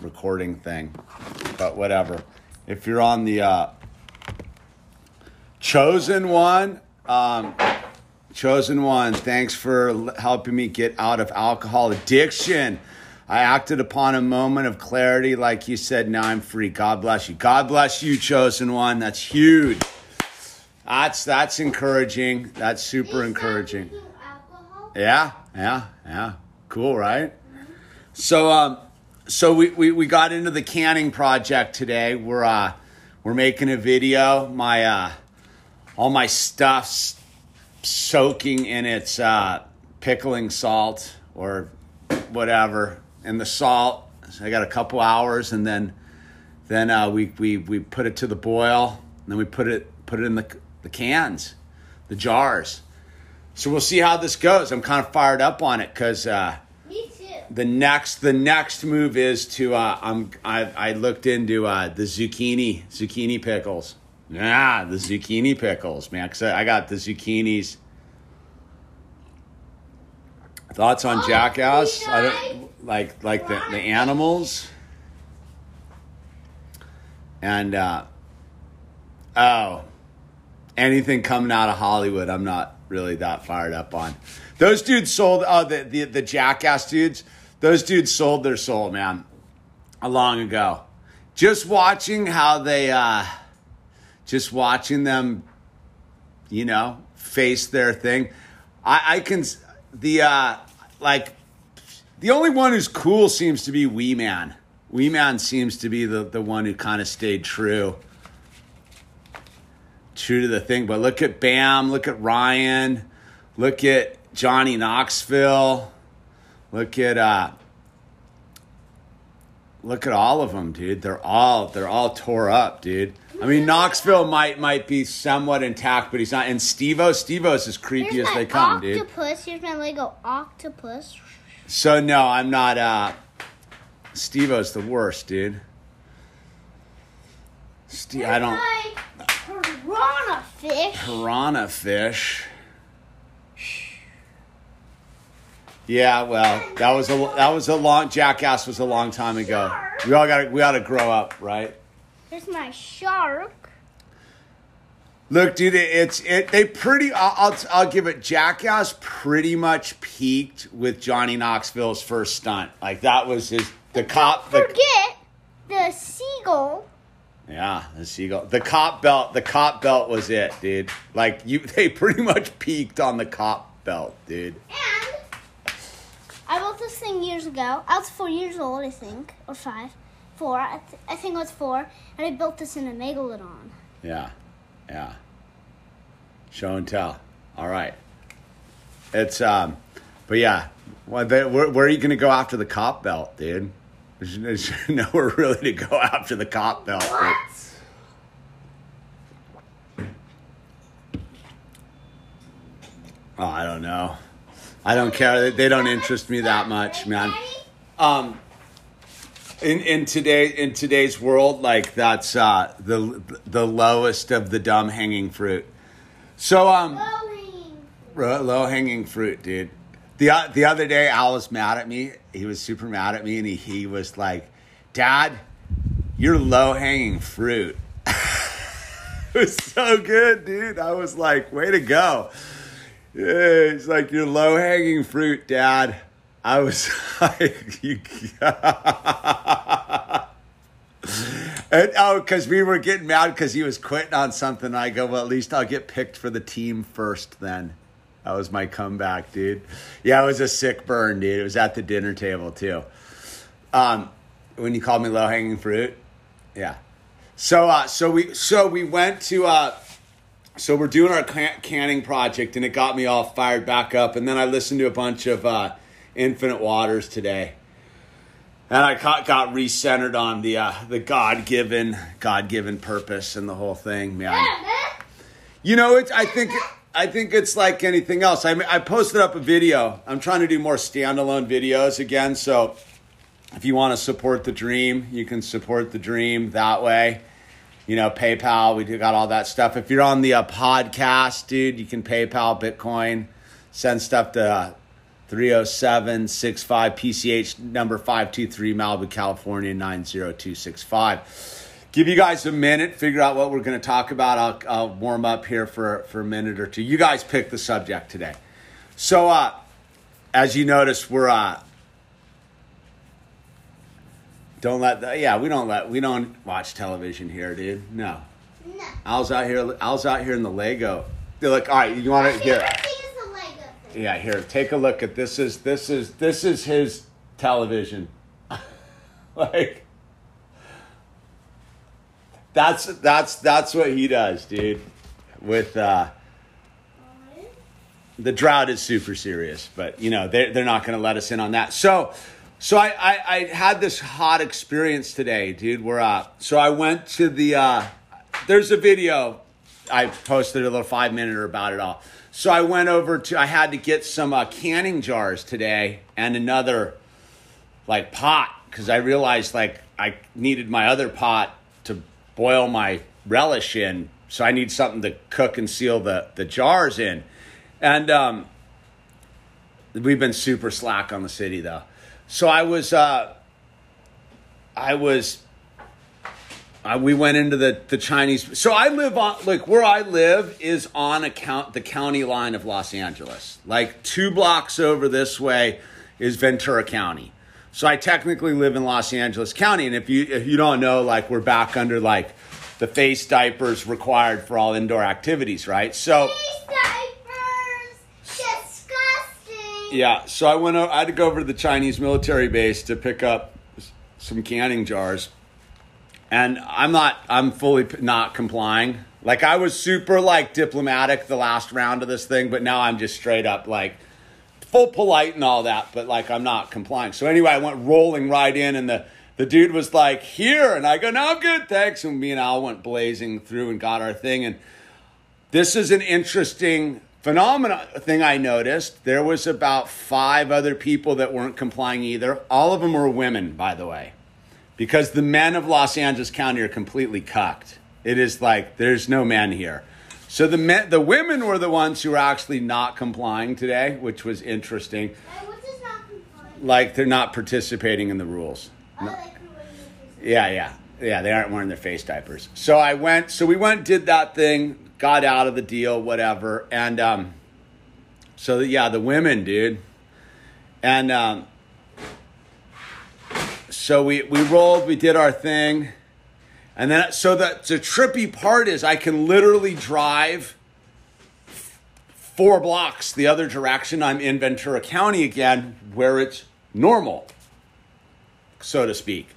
recording thing, but whatever. If you're on the uh, chosen one, um, chosen one, thanks for helping me get out of alcohol addiction. I acted upon a moment of clarity, like you said. Now I'm free. God bless you. God bless you, chosen one. That's huge. That's that's encouraging. That's super encouraging. Yeah, yeah, yeah. Cool, right? So um so we, we, we got into the canning project today. We're uh we're making a video. My uh all my stuff's soaking in its uh pickling salt or whatever. And the salt. So I got a couple hours and then then uh, we, we we put it to the boil and then we put it put it in the the cans, the jars. So we'll see how this goes. I'm kind of fired up on it because uh. The next the next move is to uh, I'm I, I looked into uh, the zucchini zucchini pickles. Yeah, the zucchini pickles, man. Cause I I got the zucchinis. Thoughts on Oh, Jackass? I don't like like the, the animals. And uh, oh, anything coming out of Hollywood, I'm not really that fired up on. Those dudes sold. Oh, the the, the Jackass dudes. Those dudes sold their soul, man, a long ago. Just watching how they, uh, just watching them, you know, face their thing. I, I can the uh, like the only one who's cool seems to be Wee Man. Wee Man seems to be the, the one who kind of stayed true. True to the thing. But look at Bam, look at Ryan, look at Johnny Knoxville, look at uh look at all of them, dude. They're all they're all tore up, dude. I mean Knoxville might might be somewhat intact, but he's not. And Steve-O, Steve-O's as creepy Here's as they come, dude. octopus. Here's my Lego octopus. So no, I'm not. uh Steve-O's the worst, dude. Steve, I don't. Piranha fish. Piranha fish. Yeah, well, that was a that was a long Jackass was a long time ago. We all got we ought to grow up, right? Here's my shark. Look, dude, it's it. They pretty. I'll, I'll I'll give it. Jackass pretty much peaked with Johnny Knoxville's first stunt. Like that was his the cop. The, Forget the seagull. Yeah, the seagull. The cop belt. The cop belt was it, dude. Like you, they pretty much peaked on the cop belt, dude. And this thing years ago. I was four years old, I think, or five. Four. I, th- I think I was four. And I built this in a megalodon. Yeah, yeah. Show and tell. All right. It's um, but yeah. Well, they, where, where are you gonna go after the cop belt, dude? There's, there's nowhere really to go after the cop belt. dude. Oh, I don't know. I don't care. They, don't interest me that much, man. Um, in in today in today's world, like that's uh, the the lowest of the dumb hanging fruit. So um, low hanging fruit, dude. The o- the other day, Al was mad at me. He was super mad at me, and he he was like, "Dad, you're low hanging fruit." it was so good, dude. I was like, "Way to go!" Yeah, he's like, "You're low hanging fruit, Dad." I was like, "You." And, oh, because we were getting mad because he was quitting on something. I go, well, at least I'll get picked for the team first then. That was my comeback, dude. Yeah, it was a sick burn, dude. It was at the dinner table, too. Um, when you called me low hanging fruit. Yeah. So, uh, so we, so we went to, uh, so we're doing our can- canning project and it got me all fired back up. And then I listened to a bunch of, uh, Infinite Waters today and I got, got recentered on the uh, the God given God given purpose and the whole thing, man. You know, it's I think I think it's like anything else. I mean, I posted up a video. I'm trying to do more standalone videos again. So if you want to support the dream, you can support the dream that way. You know, PayPal. We do got all that stuff. If you're on the uh, podcast, dude, you can PayPal, Bitcoin, send stuff to. Uh, 307 65 PCH number 523 Malibu, California 90265. Give you guys a minute, figure out what we're going to talk about. I'll, I'll warm up here for, for a minute or two. You guys pick the subject today. So, uh, as you notice, we're uh, don't let the, yeah we don't let we don't watch television here, dude. No, No. Al's out here. Al's out here in the Lego. They're like, all right, you want to My here? favorite thing is the Lego. Yeah, here. Take a look at this. Is this is this is his television? like, that's that's that's what he does, dude. With uh, the drought is super serious, but you know they're they're not going to let us in on that. So, so I, I I had this hot experience today, dude. We're up. so I went to the uh, there's a video I posted a little five minute about it all. So I went over to I had to get some uh, canning jars today and another like pot because I realized like I needed my other pot to boil my relish in. So I need something to cook and seal the the jars in. And um, we've been super slack on the city though. So I was uh, I was uh, we went into the, the Chinese. So I live on like where I live is on account the county line of Los Angeles. Like two blocks over this way is Ventura County. So I technically live in Los Angeles County, and if you if you don't know, like we're back under like the face diapers required for all indoor activities, right? So. These diapers, disgusting. Yeah, so I went. o- I had to go over to the Chinese military base to pick up some canning jars, and I'm not. I'm fully not complying. Like I was super like diplomatic the last round of this thing, but now I'm just straight up like full polite and all that, but like I'm not complying. So anyway, I went rolling right in, and the the dude was like, "Here," and I go, "No, I'm good, thanks." And me and Al went blazing through and got our thing, and this is an interesting phenomenon thing I noticed. There was about five other people that weren't complying either. All of them were women, by the way, because the men of Los Angeles County are completely cucked. It is like there's no men here. So the men, the women were the ones who were actually not complying today, which was interesting. Like they're not participating in the rules. Like way you do Yeah, yeah. Yeah, they aren't wearing their face diapers. So I went, so we went, did that thing, got out of the deal, whatever. And um, so, yeah, the women, dude. And um, so we, we rolled, we did our thing. And then, so the, the trippy part is I can literally drive four blocks the other direction. I'm in Ventura County again, where it's normal so to speak,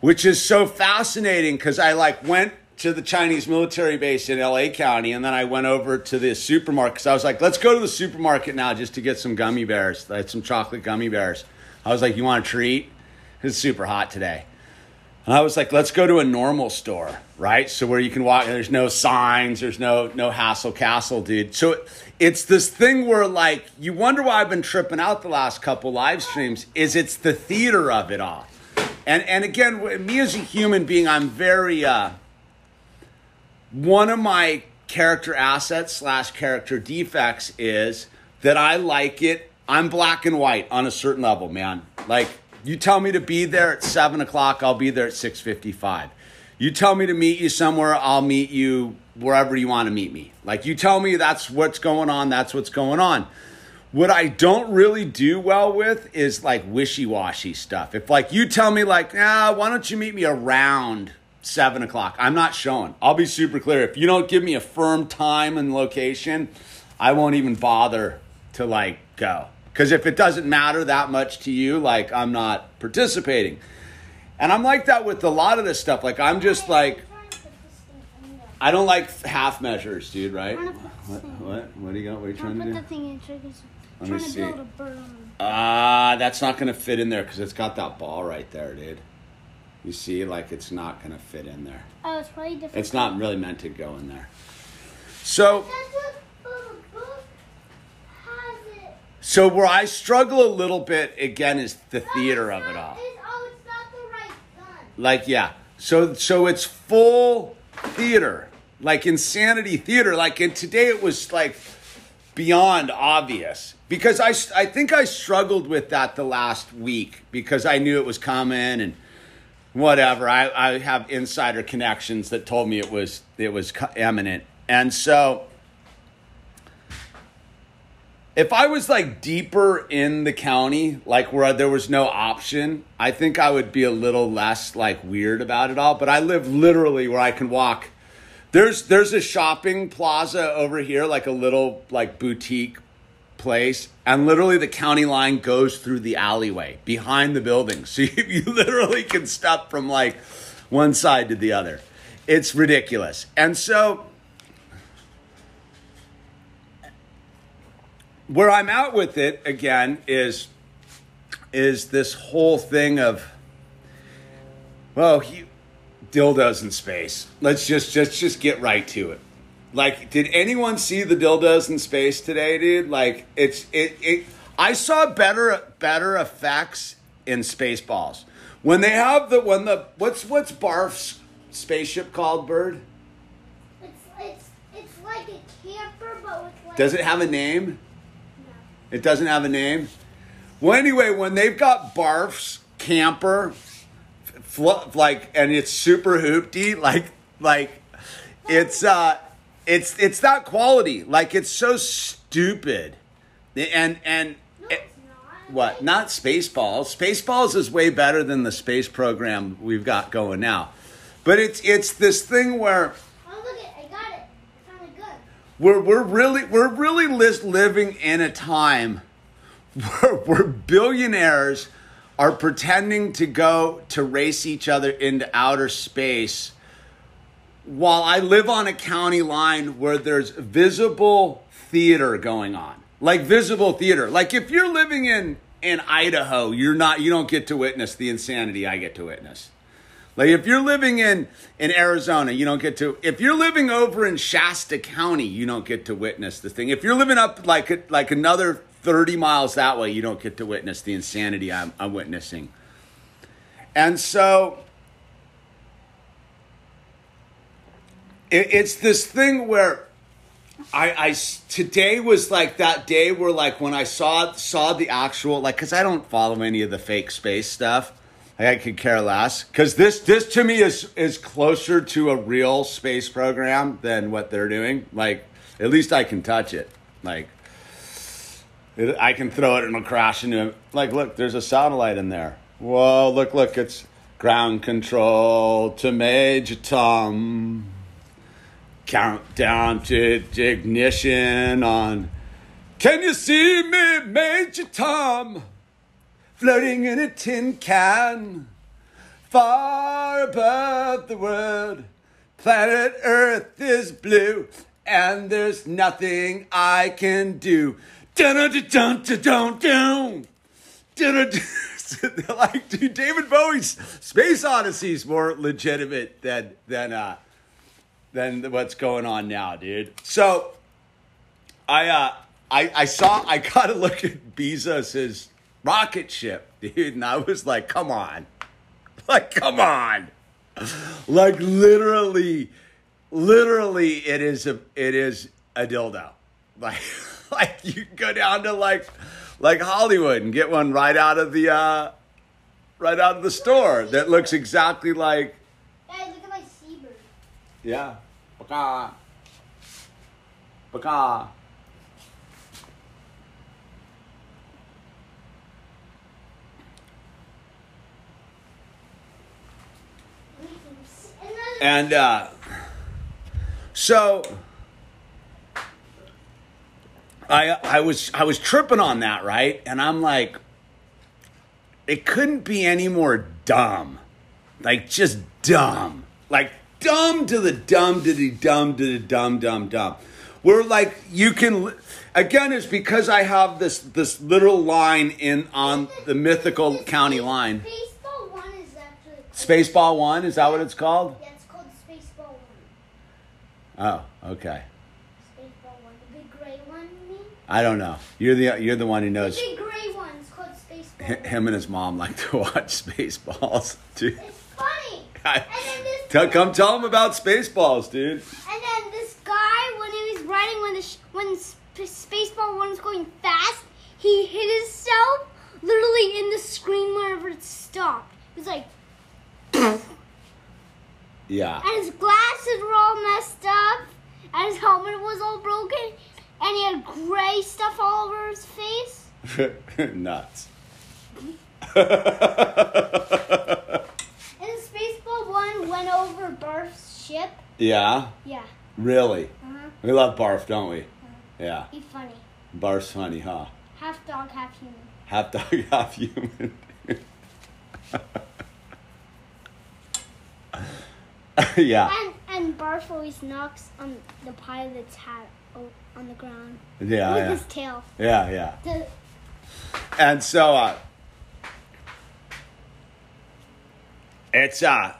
which is so fascinating because I like went to the Chinese military base in LA County and then I went over to the supermarket because I was like, let's go to the supermarket now just to get some gummy bears. I had some chocolate gummy bears. I was like, you want a treat? It's super hot today. And I was like, let's go to a normal store, right? So where you can walk, there's no signs, there's no no hassle castle, dude. So it's this thing where like you wonder why I've been tripping out the last couple live streams. Is it's the theater of it all, and and again, me as a human being, I'm very uh, one of my character assets slash character defects is that I like it. I'm black and white on a certain level, man. Like you tell me to be there at seven o'clock, I'll be there at six fifty-five. You tell me to meet you somewhere, I'll meet you wherever you want to meet me. Like you tell me that's what's going on, that's what's going on. What I don't really do well with is like wishy-washy stuff. If like you tell me like, ah, why don't you meet me around seven o'clock? I'm not showing. I'll be super clear. If you don't give me a firm time and location, I won't even bother to like go. Because if it doesn't matter that much to you, like I'm not participating. And I'm like that with a lot of this stuff. Like I'm just like I'm trying to put this thing in there. I don't like half measures, dude. Right? I'm gonna put What? What? What do you got? What are you trying to do? put the thing in triggers. Let me see. build a bird. Ah, that's not gonna fit in there because it's got that ball right there, dude. You see, like it's not gonna fit in there. Oh, it's probably different. It's not really meant to go in there. So, That's what the book has it. so where I struggle a little bit again is the theater of it all. oh, it's not the right gun. Like, yeah. So, so it's full theater, like insanity theater. Like, and today it was like beyond obvious because I, I think I struggled with that the last week because I knew it was coming and whatever. I, I have insider connections that told me it was it was imminent, and so if I was like deeper in the county, like where there was no option, I think I would be a little less like weird about it all. But I live literally where I can walk. There's there's a shopping plaza over here, like a little like boutique place, and literally the county line goes through the alleyway behind the building. So you, you literally can step from like one side to the other. It's ridiculous. And so where I'm out with it again is is this whole thing of well, he, dildos in space. Let's just just just get right to it. Like, did anyone see the dildos in space today, dude? Like, it's it it. I saw better better effects in Spaceballs when they have the when the what's what's Barf's spaceship called, Bird? It's it's it's like a camper, but with like. Does it have a name? No. It doesn't have a name. Well, anyway, when they've got Barf's camper, fl- like, and it's super hoopty, like, like, it's uh, it's it's that quality. Like, it's so stupid, and and. No, it- not. what? Not Spaceballs. Spaceballs is way better than the space program we've got going now. But it's it's this thing where Oh look it! I got it. I found it good. we're we're really we're really living in a time where, where billionaires are pretending to go to race each other into outer space while I live on a county line where there's visible theater going on. Like visible theater. Like if you're living in in Idaho, you're not you don't get to witness the insanity I get to witness. Like if you're living in in Arizona, you don't get to. If you're living over in Shasta County, you don't get to witness the thing. If you're living up like like another thirty miles that way, you don't get to witness the insanity I'm, I'm witnessing. And so it, it's this thing where I, I today was like that day where like when I saw saw the actual like because I don't follow any of the fake space stuff. Like, I could care less because this this to me is is closer to a real space program than what they're doing. Like at least I can touch it. Like it, I can throw it and it'll crash into it. like look there's a satellite in there. Whoa look look it's ground control to Major Tom countdown to ignition on Can you see me, Major Tom? Floating in a tin can, far above the world. Planet Earth is blue, and there's nothing I can do. Dun dun dun dun dun dun. Like, dude, David Bowie's Space Odyssey is more legitimate than than uh, than what's going on now, dude. So I uh I I saw I got to look at Bezos's rocket ship, dude, and I was like, come on. Like come on. Like literally literally it is a it is a dildo. Like like you go down to like like Hollywood and get one right out of the uh right out of the store that looks exactly like Guys, look at my seabird. yeah. Baka. Baka. And uh, so I I was I was tripping on that, right? And I'm like it couldn't be any more dumb. Like just dumb. Like dumb to the dumb to the dumb to the dumb dumb dumb. Where like you can again it's because I have this this little line in on the mythical county line. Baseball one is actually Spaceball 1, is that what it's called? Yeah, it's called Spaceball one. Oh, okay. Spaceball one, the big gray one. You mean? I don't know. You're the you're the one who The knows. big gray one is called Spaceball. One. Him and his mom like to watch Spaceballs, dude. It's and then this. Come tell him about Spaceballs, dude. And then this guy, when he was riding, when the sh- when Spaceball one was going fast, he hit himself literally in the screen wherever it stopped. It was like, Yeah. and his glasses were all messed up, and his helmet was all broken, and he had gray stuff all over his face. Nuts. One went over Barf's ship. yeah. Yeah, Really. uh-huh. We love Barf, don't we? Yeah. He's funny. Barf's funny, huh? Half dog, half human. Half dog, half human. yeah. And and Barf always knocks on the pilot's hat on the ground Yeah, with yeah. his tail. Yeah, yeah. The, And so uh it's uh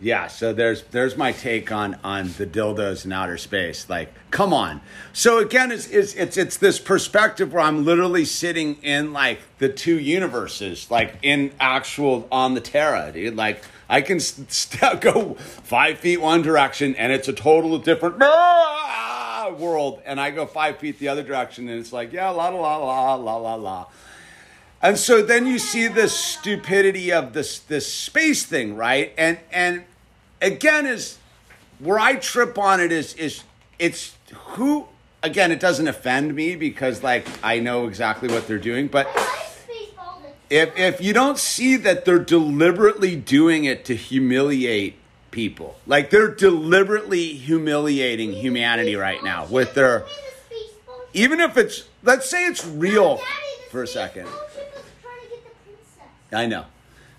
yeah, so there's there's my take on on the dildos in outer space. Like, come on. So again, it's it's it's, it's this perspective where I'm literally sitting in like the two universes, like in actual on the Terra, dude. Like I can st- st- go five feet one direction, and it's a total different world, and I go five feet the other direction, and it's like yeah, la la la la la la la. And so then you see the stupidity of this this space thing, right? And and again is where I trip on it is is it's who again it doesn't offend me because like I know exactly what they're doing, but I like Spaceball. That's if if you don't see that they're deliberately doing it to humiliate people, like they're deliberately humiliating humanity right now with their You mean the Spaceball ship? even if it's let's say it's real for a second. Spaceball ship was trying to get the princess. I know.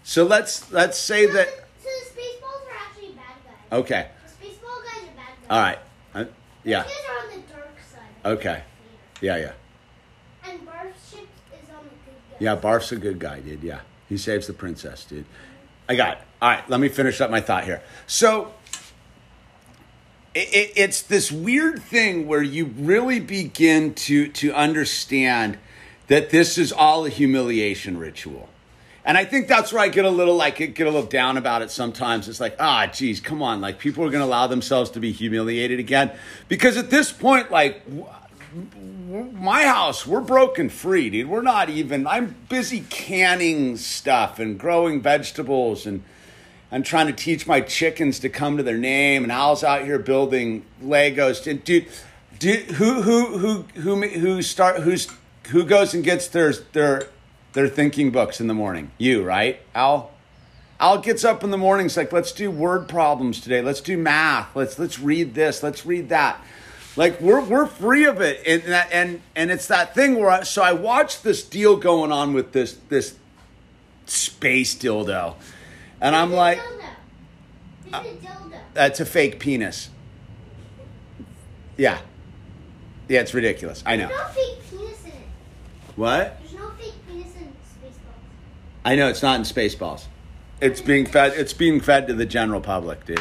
So let's let's say that So the Spaceballs are actually bad guys. okay. The Spaceball guys are bad guys. All right. Uh, yeah. You guys are on the dark side. Okay. Yeah, yeah. And Barf's ship is on the good guys. Yeah, Barf's a good guy, dude. Yeah. He saves the princess, dude. I got it. All right, let me finish up my thought here. So it, it, it's this weird thing where you really begin to to understand that this is all a humiliation ritual. And I think that's where I get a little like get a little down about it sometimes. It's like, ah, geez, come on, like people are going to allow themselves to be humiliated again because at this point, like my house, we're broken free, dude. We're not even. I'm busy canning stuff and growing vegetables and and trying to teach my chickens to come to their name. And Al's out here building Legos. And dude, dude, who who who who who start who's who goes and gets their their their thinking books in the morning? You, right, Al? Al gets up in the mornings like, let's do word problems today. Let's do math. Let's let's read this. Let's read that. Like we're we're free of it, and that, and and it's that thing where I, so I watched this deal going on with this this space dildo, and I'm a like, dildo. It's a uh, dildo. that's a fake penis. Yeah, yeah, it's ridiculous. I know. There's no fake penis in it. What? There's no fake penis in Spaceballs. I know it's not in Spaceballs. It's being fed. It's being fed to the general public, dude.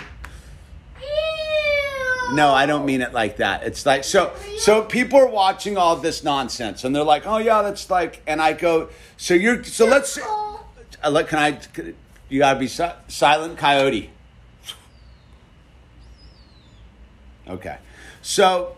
Ew. No, I don't mean it like that. It's like so so people are watching all this nonsense and they're like, "Oh yeah, that's like." And I go, "So you're so let's uh, look, can I you got to be si- silent coyote." Okay. So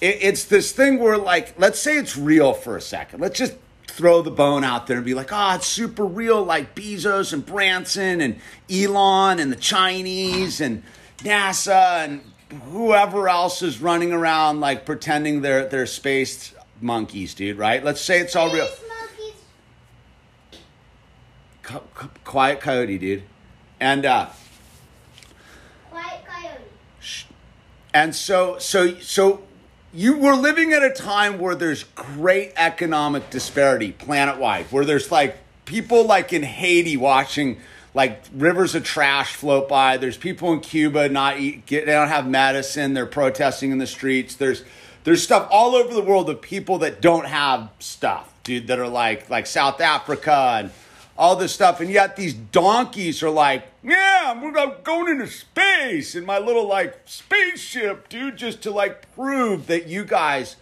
it, it's this thing where like let's say it's real for a second. Let's just throw the bone out there and be like, "Oh, it's super real like Bezos and Branson and Elon and the Chinese and NASA and whoever else is running around like pretending they're they're space monkeys, dude, right? Let's say it's all real. Co- co- quiet coyote, dude. And uh Quiet coyote. And so, so, so you were living at a time where there's great economic disparity planet wide, where there's like people like in Haiti watching like rivers of trash float by. There's people in Cuba not eat, get, they don't have medicine. They're protesting in the streets. There's there's stuff all over the world of people that don't have stuff, dude. That are like like South Africa and all this stuff, and yet these donkeys are like, yeah, we're go- going into space in my little like spaceship, dude, just to like prove that you guys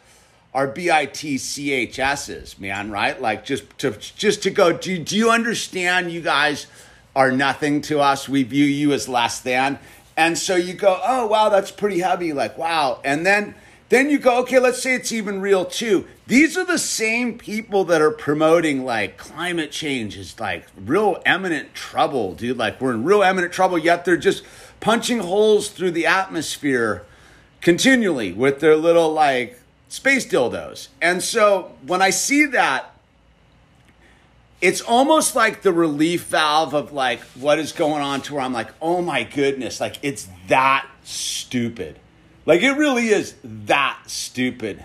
are bitchs's, man, right? Like just to just to go. Do do you understand? You guys are nothing to us. We view you as less than, and so you go, oh wow, that's pretty heavy. Like wow, and then then you go, okay, let's say it's even real too. These are the same people that are promoting like climate change is like real eminent trouble, dude. Like we're in real eminent trouble, yet they're just punching holes through the atmosphere continually with their little like space dildos. And so when I see that, it's almost like the relief valve of like what is going on to where I'm like, oh my goodness, like it's that stupid. Like it really is that stupid.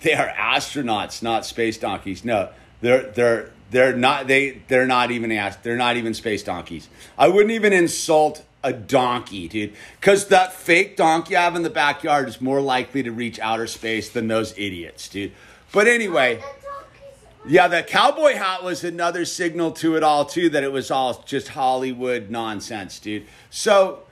They are astronauts, not space donkeys. No, they're they're they're not they they're not even asked. They're not even space donkeys. I wouldn't even insult a donkey, dude, because that fake donkey I have in the backyard is more likely to reach outer space than those idiots, dude. But anyway. Yeah, the cowboy hat was another signal to it all too that it was all just Hollywood nonsense, dude. So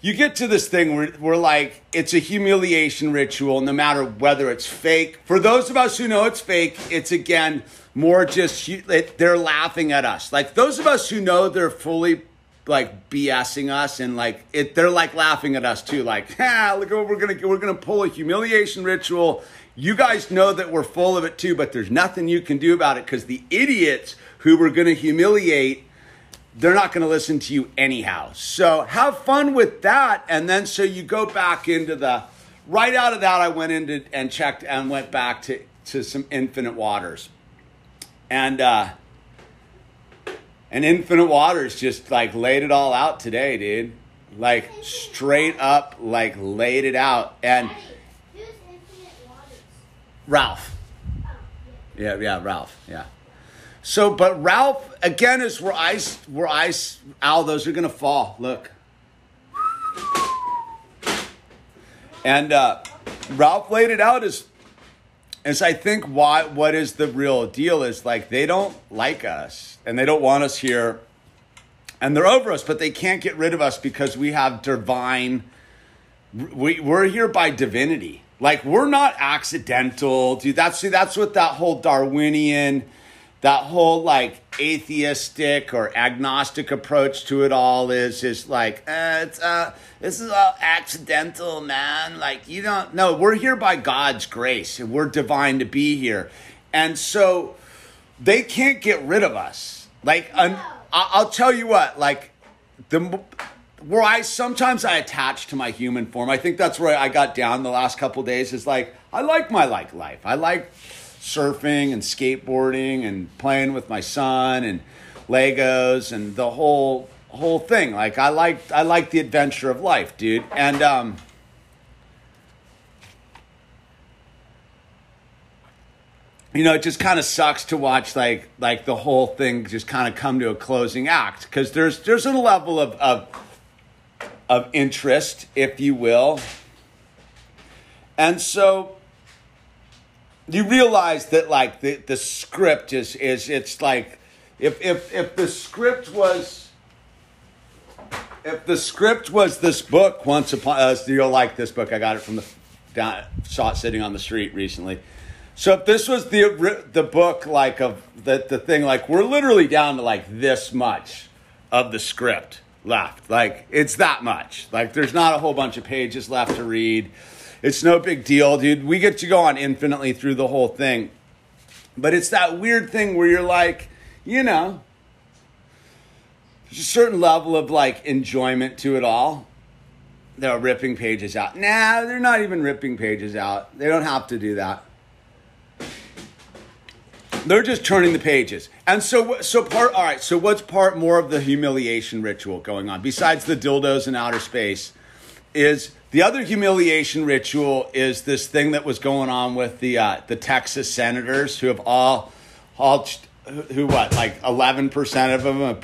you get to this thing where we're like, it's a humiliation ritual, no matter whether it's fake. For those of us who know it's fake, it's again more just they're laughing at us. Like those of us who know they're fully like BSing us and like it, they're like laughing at us too. Like, ha, look what we're gonna we're gonna pull a humiliation ritual you guys know that we're full of it too, but there's nothing you can do about it because the idiots who were to humiliate, they're not going to listen to you anyhow. So have fun with that. And then so you go back into the, right out of that, I went into and checked and went back to, to some infinite waters. And, uh, and Infinite Waters just like laid it all out today, dude. Like straight up, like laid it out. And Ralph. Yeah, yeah, Ralph. Yeah. So, but Ralph again is where ice, where ice. Al, those are gonna fall. Look. And uh, Ralph laid it out as, as I think why what is the real deal is like they don't like us and they don't want us here, and they're over us, but they can't get rid of us because we have divine. We we're here by divinity. Like we're not accidental, dude. That's see, that's what that whole Darwinian, that whole like atheistic or agnostic approach to it all is. Is like uh, it's uh, this is all accidental, man. Like you don't know. We're here by God's grace, and we're divine to be here, and so they can't get rid of us. Like, no. I'll tell you what. Like the where I sometimes I attach to my human form. I think that's where I got down the last couple days. Is like I like my like life. I like surfing and skateboarding and playing with my son and Legos and the whole whole thing. Like I like I like the adventure of life, dude. And um you know, it just kind of sucks to watch like like the whole thing just kind of come to a closing act because there's there's a level of, of of interest, if you will. And so you realize that like the, the script is is it's like if if if the script was if the script was this book once upon us uh, you'll like this book i got it from the down saw it sitting on the street recently so if this was the the book like of the, the thing like we're literally down to like this much of the script left. Like it's that much. Like there's not a whole bunch of pages left to read. It's no big deal, dude. We get to go on infinitely through the whole thing. But it's that weird thing where you're like, you know, there's a certain level of like enjoyment to it all. They're ripping pages out. Nah, they're not even ripping pages out. They don't have to do that. They're just turning the pages. And so, so part, all right, so what's part more of the humiliation ritual going on besides the dildos in outer space? Is the other humiliation ritual is this thing that was going on with the uh, the Texas senators who have all all who what like eleven percent of them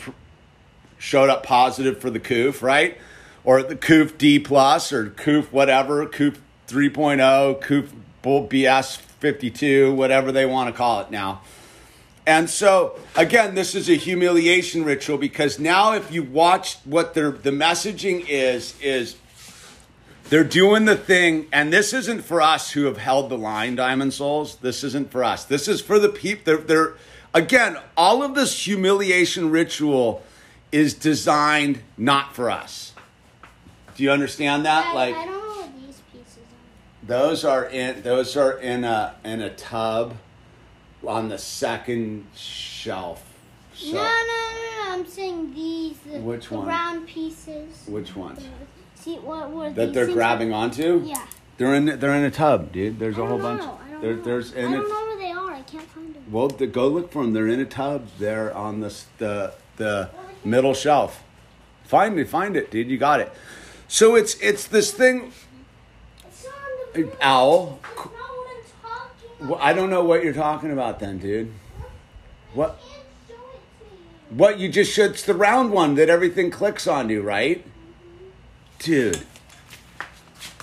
showed up positive for the COOF, right? Or the COOF D plus or COOF whatever, COOF 3.0, COOF bull BS 52, whatever they want to call it now. And so, again, this is a humiliation ritual because now, if you watch what their the messaging is, is they're doing the thing, and this isn't for us who have held the line, Diamond Souls. This isn't for us. This is for the people. They're, they're again, all of this humiliation ritual is designed not for us. Do you understand that? I, like, I don't know what these pieces are. those are in those are in a in a tub on the second shelf. So, no, no, no, no. I'm saying these. Which the one? round pieces. Which ones? See what were That they're grabbing were- onto? Yeah. They're in they're in a tub, dude. There's I a whole bunch. know. I don't There, know. there's I don't a know where they are. I can't find them. well, the, go look for them. They're in a tub. They're on the the the middle shelf. Find it, find it, dude. You got it. So it's it's this thing. It's not on the Hey, board. Owl. That's not what I'm talking Well, I don't know what you're talking about, then, dude. What? about. Can't show it to you. What you just should, It's the round one that everything clicks onto, right? Dude,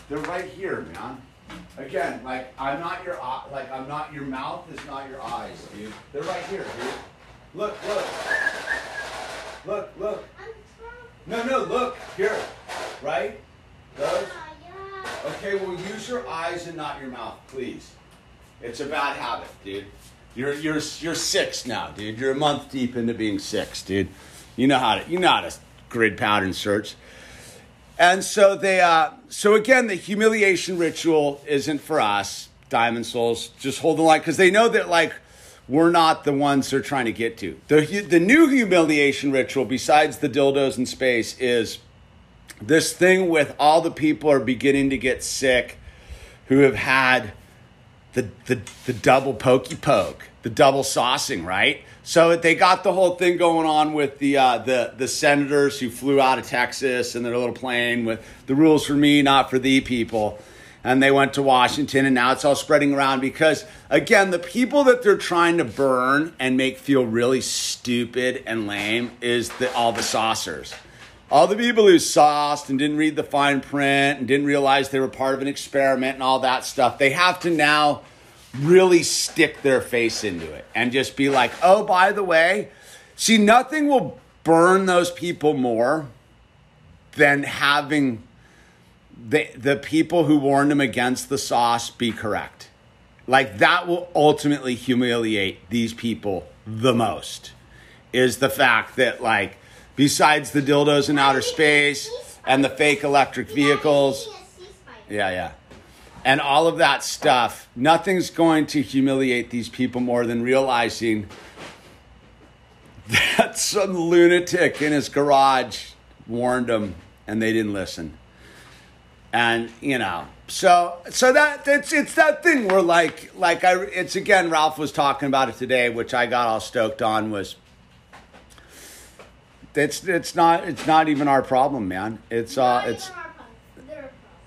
they're right here, man. Again, like I'm not your like I'm not your mouth is not your eyes, dude. They're right here, dude. Look, look, look, look. No, no, look here, right? Those. Okay, well, use your eyes and not your mouth, please. It's a bad habit, dude. You're you're you're six now, dude. You're a month deep into being six, dude. You know how to you know how to grid pattern search. And so they uh so again the humiliation ritual isn't for us, Diamond Souls. Just hold the line because they know that like we're not the ones they're trying to get to. The the new humiliation ritual, besides the dildos in space, is this thing with all the people are beginning to get sick who have had the the, the double pokey poke, the double saucing, right? So they got the whole thing going on with the uh, the the senators who flew out of Texas in their little plane with the rules for me, not for thee people. And they went to Washington, and now it's all spreading around because, again, the people that they're trying to burn and make feel really stupid and lame is the, all the saucers. All the people who sauced and didn't read the fine print and didn't realize they were part of an experiment and all that stuff, they have to now really stick their face into it and just be like, oh, by the way, see, nothing will burn those people more than having the, the people who warned them against the sauce be correct. Like, that will ultimately humiliate these people the most is the fact that, like, besides the dildos in outer space and the fake electric vehicles, yeah, yeah. And all of that stuff, nothing's going to humiliate these people more than realizing that some lunatic in his garage warned them and they didn't listen. And, you know, so so that it's it's that thing where like like I it's again Ralph was talking about it today, which I got all stoked on was it's it's not it's not even our problem, man. It's uh it's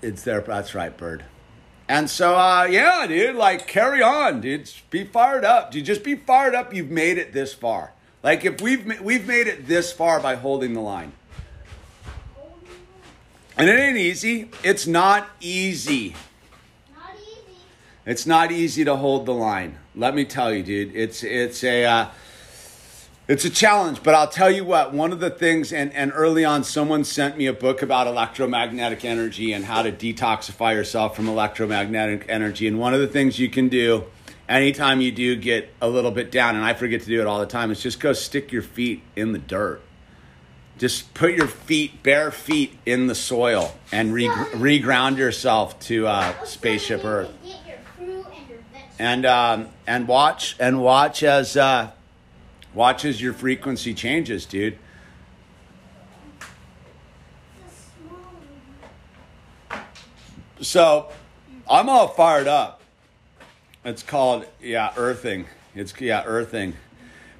it's their that's right, bird. And so uh yeah, dude, like carry on, dude. Be fired up. Dude, just be fired up. You've made it this far. Like if we've we've made it this far by holding the line. And it ain't easy. It's not easy. Not easy. It's not easy to hold the line. Let me tell you, dude. It's it's a uh, it's a challenge. But I'll tell you what. One of the things, and and early on, someone sent me a book about electromagnetic energy and how to detoxify yourself from electromagnetic energy. And one of the things you can do, anytime you do get a little bit down, and I forget to do it all the time, is just go stick your feet in the dirt. Just put your feet, bare feet, in the soil and re- reground yourself to uh, spaceship Earth Get your crew and and um, and watch and watch as uh, watch as your frequency changes, dude. So I'm all fired up. It's called yeah earthing. It's yeah earthing,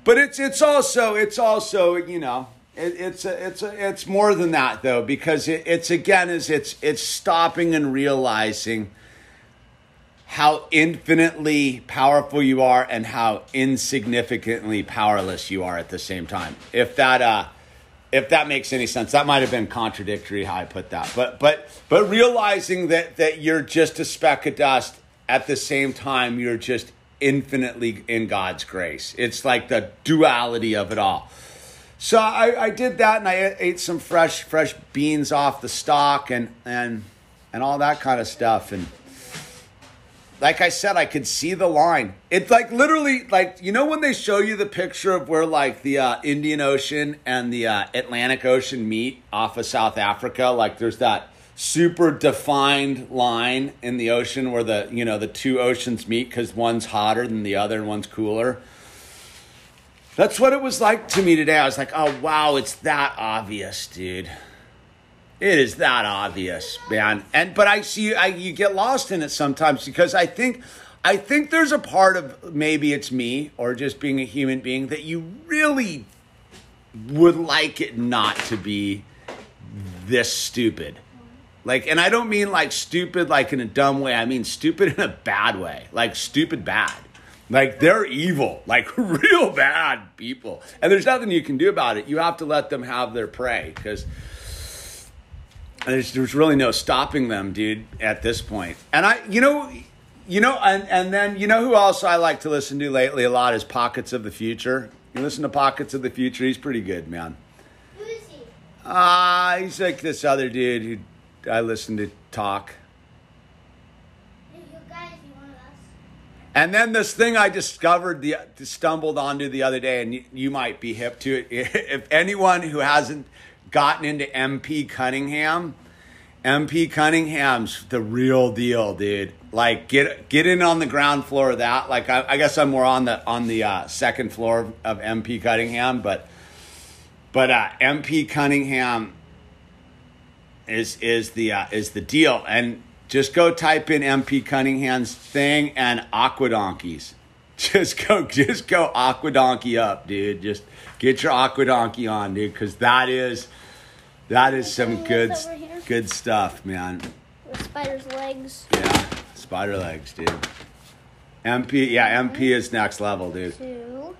but it's it's also it's also you know it, it's a, it's a, it's more than that though because it, it's again is it's it's stopping and realizing how infinitely powerful you are and how insignificantly powerless you are at the same time. If that uh if that makes any sense. That might have been contradictory how I put that. But but but realizing that that you're just a speck of dust at the same time you're just infinitely in God's grace. It's like the duality of it all. So I, I did that and I ate some fresh fresh beans off the stalk and and and all that kind of stuff and like I said, I could see the line. It's like literally like you know when they show you the picture of where like the uh, Indian Ocean and the uh, Atlantic Ocean meet off of South Africa. Like there's that super defined line in the ocean where the you know the two oceans meet because one's hotter than the other and one's cooler. That's what it was like to me today. I was like, oh wow, it's that obvious, dude. It is that obvious, man. And but I see I you get lost in it sometimes because I think I think there's a part of maybe it's me or just being a human being that you really would like it not to be this stupid. Like, and I don't mean like stupid, like in a dumb way. I mean stupid in a bad way, like stupid bad. Like they're evil, like real bad people. And there's nothing you can do about it. You have to let them have their prey because there's, there's really no stopping them, dude, at this point. And I, you know, you know, and, and then, you know who else I like to listen to lately a lot is Pockets of the Future. You listen to Pockets of the Future, he's pretty good, man. Who is he? Ah, uh, he's like this other dude who I listen to talk. Hey, you guys, you us? And then this thing I discovered, the stumbled onto the other day, and you, you might be hip to it. If anyone who hasn't gotten into MP Cunningham, MP Cunningham's the real deal, dude. Like get get in on the ground floor of that. Like I, I guess I'm more on the on the uh, second floor of MP Cunningham, but but uh, MP Cunningham is is the uh, is the deal. And just go type in MP Cunningham's thing and Aqua Donkeys. Just go just go Aqua Donkey up, dude. Just get your Aqua Donkey on, dude, because that is that is some good good stuff, man. With spider's legs. Yeah, spider legs, dude. MP, yeah, MP is next level, dude. Two.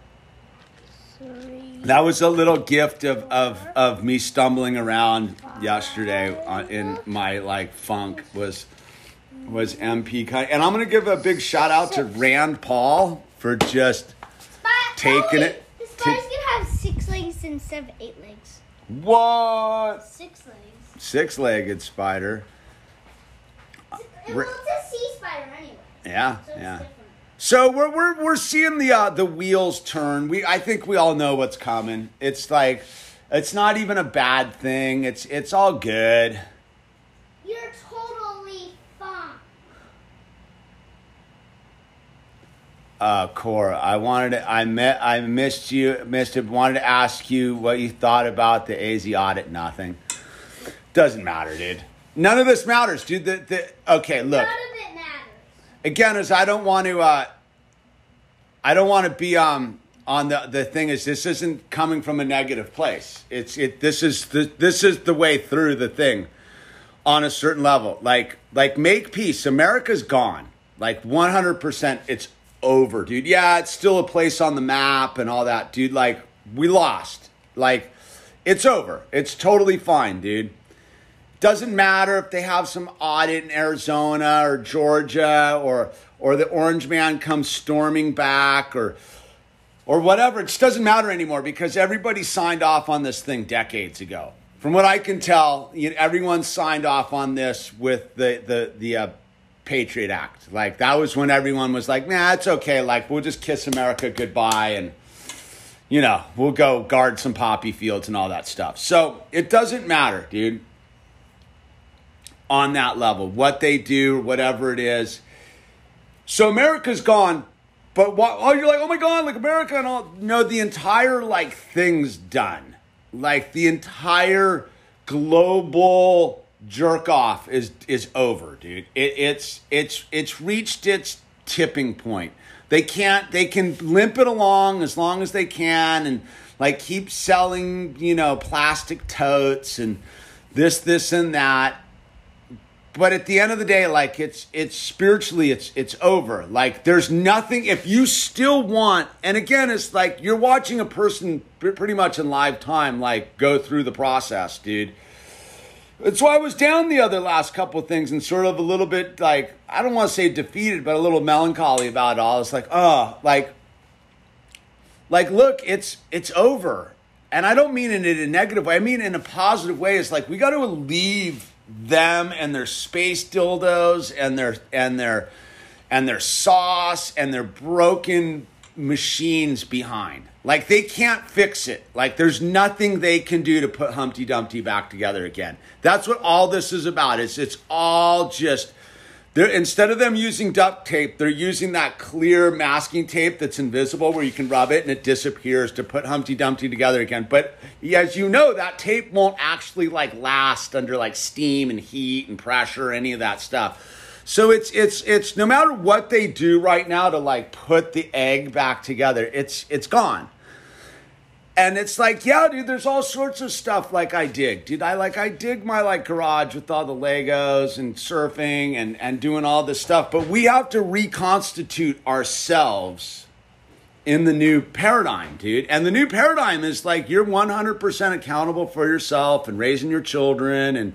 Three. That was a little gift of of of me stumbling around yesterday on, in my like funk was was MP kind, and I'm gonna give a big shout out to Rand Paul for just Spy- Taking oh, it The spider's gonna have six legs instead of eight legs. What Six legs. six legged spider. It, well, it's a sea spider anyway. Yeah, So yeah. different. So we're we're we're seeing the uh, the wheels turn. We I think we all know what's coming. It's like it's not even a bad thing. It's it's all good. You're totally fine. Uh, Cora, I wanted to, I met I missed you missed it. Wanted to ask you what you thought about the AZ audit. Nothing. Doesn't matter, dude. None of this matters, dude. The, the okay, look. None of it matters. again is I don't want to uh I don't want to be um on the the thing is this isn't coming from a negative place. It's it this is the this is the way through the thing on a certain level. Like like make peace. America's gone. Like 100% it's over, dude. Yeah, it's still a place on the map and all that, dude. Like we lost. Like it's over. It's totally fine, dude. Doesn't matter if they have some audit in Arizona or Georgia or or the orange man comes storming back or or whatever. It just doesn't matter anymore because everybody signed off on this thing decades ago. From what I can tell, you know, everyone signed off on this with the the the uh, Patriot Act. Like that was when everyone was like, "Nah, it's okay. Like we'll just kiss America goodbye and." You know, we'll go guard some poppy fields and all that stuff. So it doesn't matter, dude on that level, what they do, whatever it is. So America's gone, but what, oh, you're like, oh my God, like America and all. No, the entire like thing's done. Like the entire global jerk off is is over, dude. It, it's it's it's reached its tipping point. They can't. They can limp it along as long as they can, and like keep selling, you know, plastic totes and this, this, and that but at the end of the day like it's it's spiritually it's it's over like there's nothing if you still want and again it's like you're watching a person pretty much in live time like go through the process dude why I was down the other last couple of things and sort of a little bit like I don't want to say defeated, but a little melancholy about it all. It's like, oh, like, like look, it's it's over, and I don't mean it in a negative way. I mean in a positive way. It's like we got to leave them and their space dildos and their and their and their sauce and their broken machines behind. Like they can't fix it. Like there's nothing they can do to put Humpty Dumpty back together again. That's what all this is about. It's it's all just they're, instead of them using duct tape, they're using that clear masking tape that's invisible where you can rub it and it disappears to put Humpty Dumpty together again. But as you know, that tape won't actually like last under like steam and heat and pressure or any of that stuff. So it's it's it's no matter what they do right now to like put the egg back together, it's it's gone. And it's like, yeah, dude, there's all sorts of stuff like I dig. Dude, I like I dig my like garage with all the Legos and surfing and, and doing all this stuff. But we have to reconstitute ourselves in the new paradigm, dude. And the new paradigm is like you're 100% accountable for yourself and raising your children and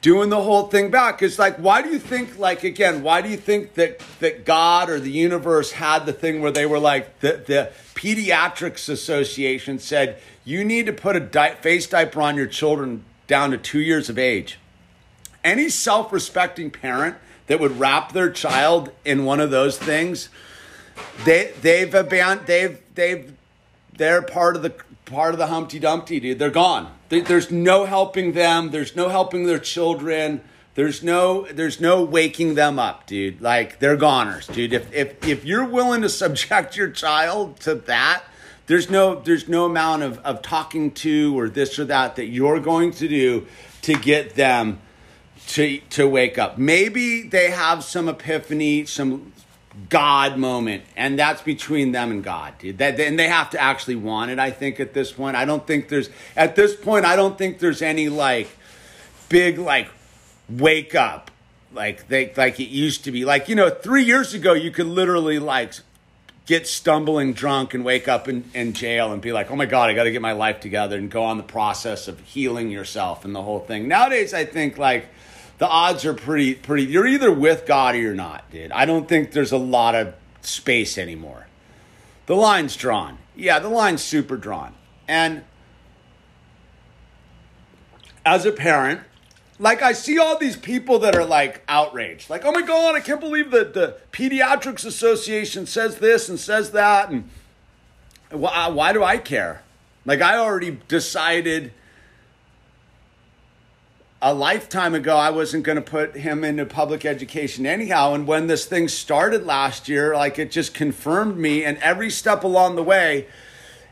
doing the whole thing back. It's like, why do you think, like, again, why do you think that, that God or the universe had the thing where they were like, the, the Pediatrics Association said, you need to put a di- face diaper on your children down to two years of age? Any self respecting parent that would wrap their child in one of those things, they, they've abandoned, they've, they've, they're part of the part of the Humpty Dumpty, dude. They're gone. There's no helping them. There's no helping their children. There's no there's no waking them up, dude. Like they're goners, dude. If if if you're willing to subject your child to that, there's no there's no amount of, of talking to or this or that that you're going to do to get them to to wake up. Maybe they have some epiphany, some God moment, and that's between them and God, dude. That and they have to actually want it. I think at this point, I don't think there's at this point, I don't think there's any like big like wake up like they like it used to be. Like you know, three years ago, you could literally like get stumbling drunk and wake up in, in jail and be like, oh my God, I got to get my life together and go on the process of healing yourself and the whole thing. Nowadays, I think like the odds are pretty pretty you're either with God or you're not, dude. I don't think there's a lot of space anymore. The line's drawn. Yeah, the line's super drawn. And as a parent, like I see all these people that are like outraged. Like, oh my god, I can't believe that the Pediatrics Association says this and says that and why, why do I care? Like I already decided a lifetime ago I wasn't going to put him into public education anyhow. And when this thing started last year, like it just confirmed me. And every step along the way,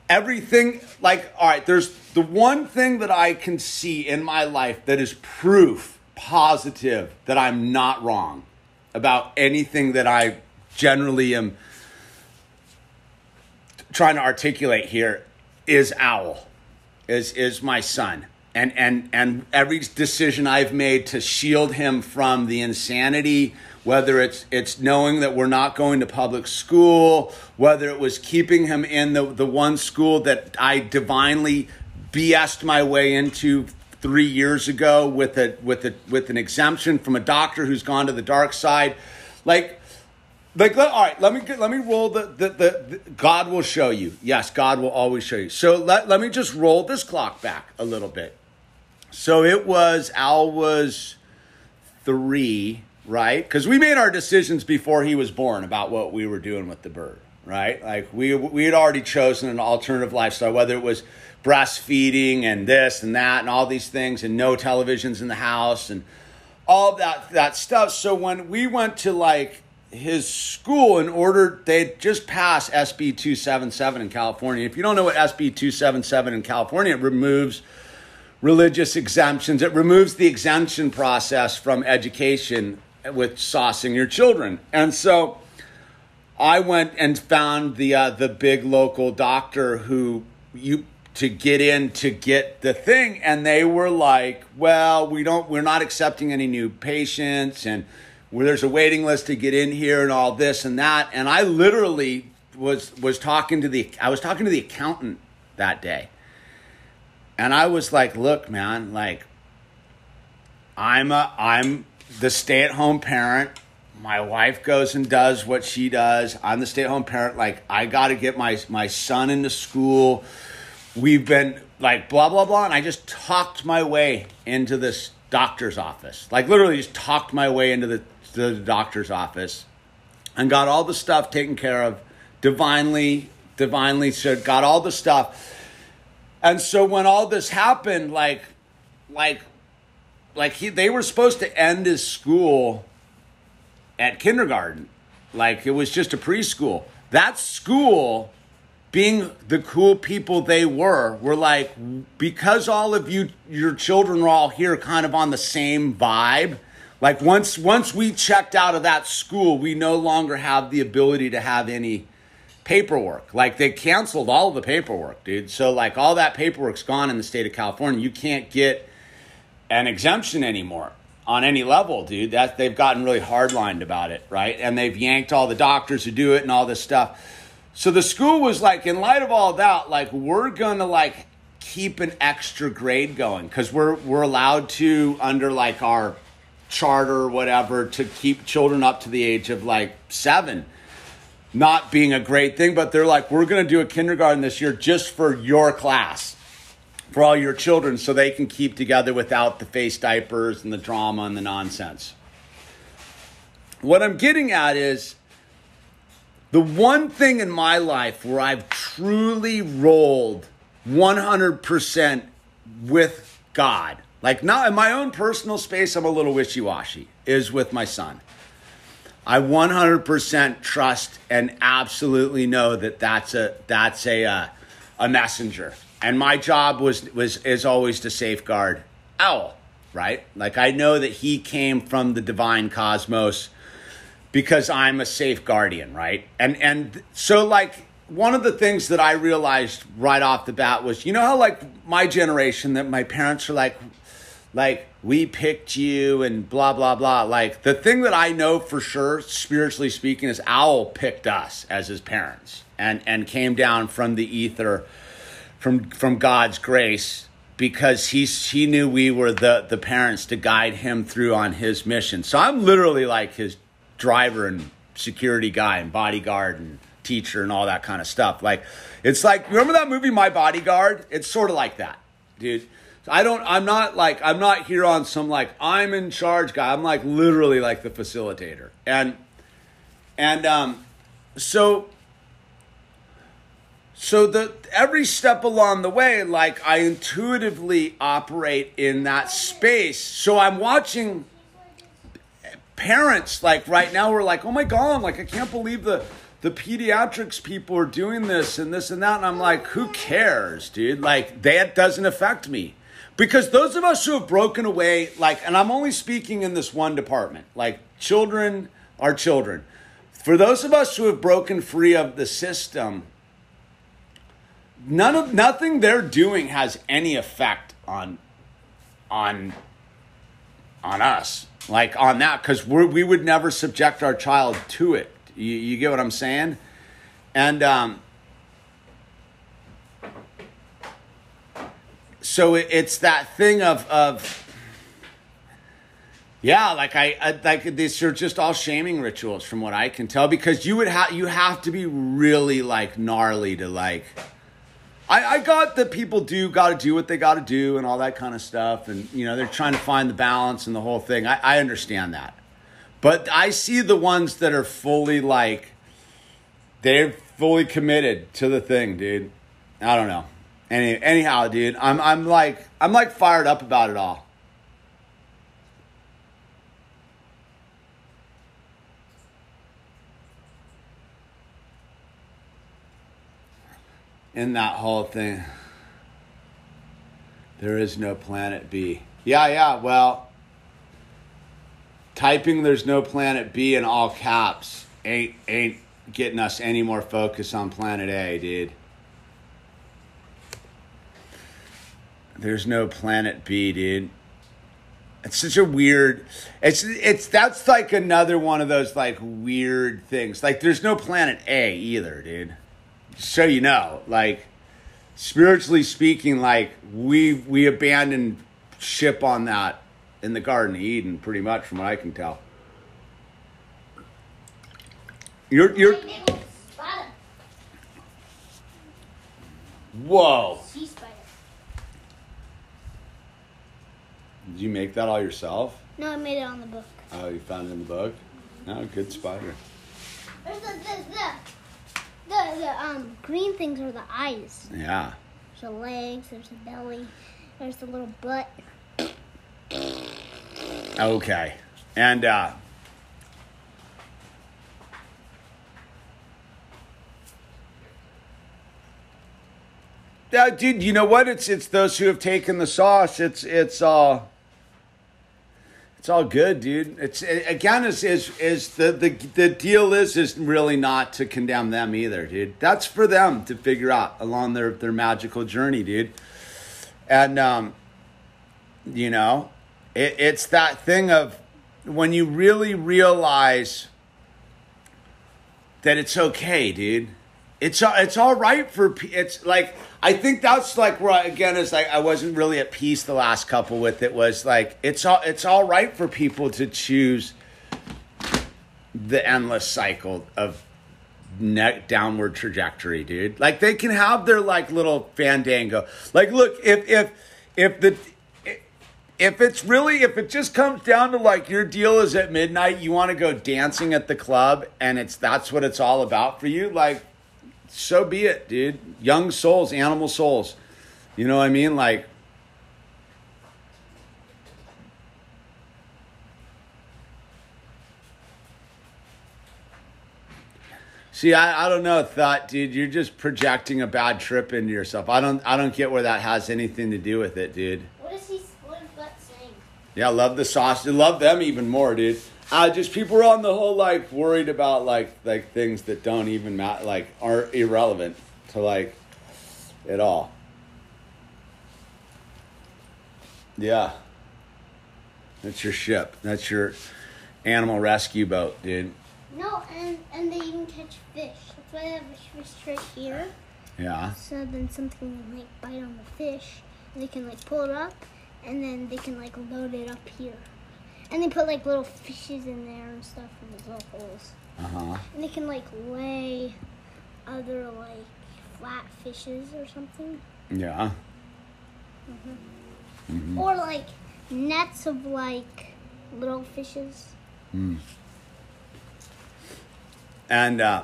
everything, like, all right, there's the one thing that I can see in my life that is proof positive that I'm not wrong about anything that I generally am trying to articulate here is Owl, is, is my son and and and every decision I've made to shield him from the insanity, whether it's it's knowing that we're not going to public school, whether it was keeping him in the the one school that I divinely BS'd my way into three years ago with a with a with an exemption from a doctor who's gone to the dark side, like. Like, all right, let me let me roll the, the, the, the God will show you. Yes, God will always show you. So let, let me just roll this clock back a little bit. So it was, Al was three, right? Because we made our decisions before he was born about what we were doing with the bird, right? Like we, we had already chosen an alternative lifestyle, whether it was breastfeeding and this and that and all these things and no televisions in the house and all that, that stuff. So when we went to like his school in order they just passed SB 277 in California. If you don't know what SB 277 in California, it removes – religious exemptions. It removes the exemption process from education with saucing your children. And so I went and found the uh, the big local doctor who you to get in to get the thing and they were like, "Well, we don't we're not accepting any new patients and where there's a waiting list to get in here and all this and that." And I literally was was talking to the I was talking to the accountant that day and I was like, look, man, like I'm a I'm the stay-at-home parent. My wife goes and does what she does. I'm the stay-at-home parent. Like I got to get my my son into school. We've been like blah blah blah, and I just talked my way into this doctor's office. Like literally, just talked my way into the the doctor's office, and got all the stuff taken care of divinely, divinely so got all the stuff. And so when all this happened, like, like, like he, they were supposed to end his school at kindergarten. Like it was just a preschool. That school, being the cool people they were, were like, because all of you, your children are all here kind of on the same vibe. Like once once we checked out of that school, we no longer have the ability to have any paperwork. Like they canceled all the paperwork, dude. So like all that paperwork's gone in the state of California. You can't get an exemption anymore on any level, dude. That they've gotten really hardlined about it, right? And they've yanked all the doctors who do it and all this stuff. So the school was like, in light of all that, like we're gonna like keep an extra grade going because we're we're allowed to under like our charter or whatever to keep children up to the age of like seven. Not being a great thing, but they're like, we're gonna do a kindergarten this year just for your class for all your children so they can keep together without the face diapers and the drama and the nonsense. What I'm getting at is the one thing in my life where I've truly rolled 100% with God, like not in my own personal space, I'm a little wishy washy, is with my son. I 100% trust and absolutely know that that's a that's a uh, a messenger and my job was was is always to safeguard Owl, right? Like I know that he came from the divine cosmos because I'm a safe guardian, right? And and so like one of the things that I realized right off the bat was, you know how like my generation that my parents are like like we picked you and blah blah blah like the thing that i know for sure spiritually speaking is owl picked us as his parents and and came down from the ether from from God's grace because he he knew we were the the parents to guide him through on his mission. So I'm literally like his driver and security guy and bodyguard and teacher and all that kind of stuff. Like it's like remember that movie My Bodyguard? It's sort of like that, dude. I don't I'm not like I'm not here on some like I'm in charge guy. I'm like literally like the facilitator. And and um so so the every step along the way like i intuitively operate in that space so i'm watching parents like right now we're like oh my god like i can't believe the the pediatrics people are doing this and this and that and i'm like who cares dude like that doesn't affect me because those of us who have broken away like and i'm only speaking in this one department like children are children. For those of us who have broken free of the system none of nothing they're doing has any effect on on on us like on that because we we would never subject our child to it. You, you get what i'm saying? And um so it, it's that thing of of yeah, like I, I like these are just all shaming rituals from what I can tell because you would have you have to be really like gnarly to like I, I got that people do got to do what they got to do and all that kind of stuff. And, you know, they're trying to find the balance and the whole thing. I, I understand that. But I see the ones that are fully like, they're fully committed to the thing, dude. I don't know. Any, anyhow, dude, I'm, I'm like, I'm like fired up about it all. in that whole thing. There is no planet B. Yeah, yeah, well, typing there's no planet B in all caps ain't ain't getting us any more focus on planet A, dude. There's no planet B, dude. It's such a weird it's it's that's like another one of those like weird things. Like there's no planet A either, dude so you know, like spiritually speaking, like we we abandoned ship on that in the Garden of Eden, pretty much, from what I can tell. You're you're. Whoa. Did you make that all yourself? No, I made it on the book. Oh, you found it in the book? No, good spider. There's the, the, the, the um green things are the eyes. Yeah. There's the legs. There's the belly. There's the little butt. Okay. And uh Yeah, dude, you know what? It's it's those who have taken the sauce. It's it's uh it's all good, dude. It's again is is is the the the deal is is really not to condemn them either, dude. That's for them to figure out along their their magical journey, dude. And um you know, it, it's that thing of when you really realize that it's okay, dude. It's it's all right for it's like I think that's like where I, again is like I wasn't really at peace the last couple with it was like it's all it's all right for people to choose the endless cycle of neck downward trajectory, dude. Like they can have their like little fandango. Like look, if if if the if it's really if it just comes down to like your deal is at midnight you want to go dancing at the club and it's that's what it's all about for you like so be it dude young souls animal souls you know what i mean like See, I, I don't know, thought, dude. You're just projecting a bad trip into yourself. I don't I don't get where that has anything to do with it, dude. What is he? What is Butt saying? Yeah, love the sausage. Love them even more, dude. Uh, just people are on the whole like worried about like like things that don't even matter, like are irrelevant to like at all. Yeah, that's your ship. That's your animal rescue boat, dude. No, and and they even catch fish. That's why they have a fish right here. Yeah. So then something will like bite on the fish, and they can like pull it up, and then they can like load it up here. And they put like little fishes in there and stuff in these little holes. Uh huh. And they can like lay other like flat fishes or something. Yeah. Mhm. Or like nets of like little fishes. And uh,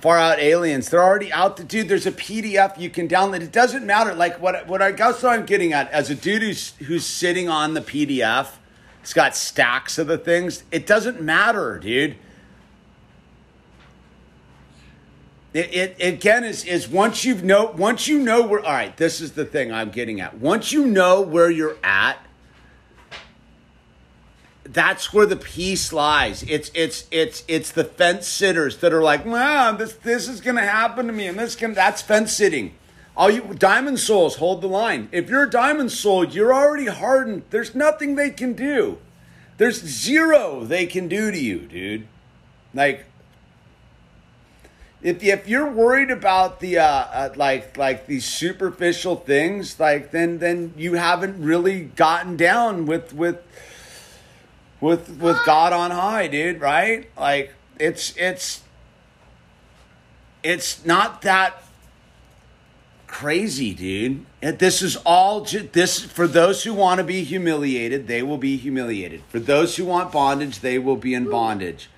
far out aliens, they're already out. The dude, there's a PDF you can download. It doesn't matter. Like what what I guess what I'm getting at as a dude who's who's sitting on the PDF, it's got stacks of the things. It doesn't matter, dude. It, it again is is once you've know once you know where all right this is the thing I'm getting at once you know where you're at that's where the peace lies. It's it's it's it's the fence sitters that are like, wow, this this is gonna happen to me, and this can that's fence sitting. All you diamond souls hold the line. If you're a diamond soul, you're already hardened. There's nothing they can do. There's zero they can do to you, dude. Like if if you're worried about the uh, uh like like these superficial things, like then then you haven't really gotten down with with with with God on high, dude, right? Like it's it's it's not that crazy, dude. And this is all ju- this for those who want to be humiliated, they will be humiliated. For those who want bondage, they will be in bondage.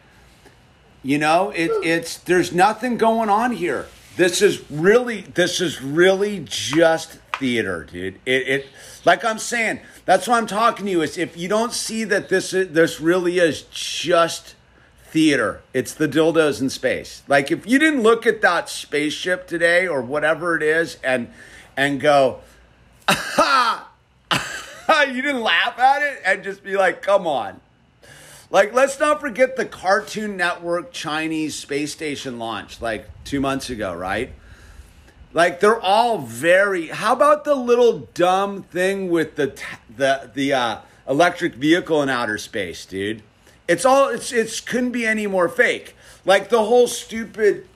You know, it it's there's nothing going on here. This is really this is really just theater, dude. It it like I'm saying, that's what I'm talking to you is if you don't see that this is, this really is just theater. It's the dildos in space. Like if you didn't look at that spaceship today or whatever it is and and go, ha, you didn't laugh at it and just be like, come on. Like, let's not forget the Cartoon Network Chinese space station launch like two months ago, right? Like they're all very. How about the little dumb thing with the the the uh, electric vehicle in outer space, dude? It's all. It's it's couldn't be any more fake. Like the whole stupid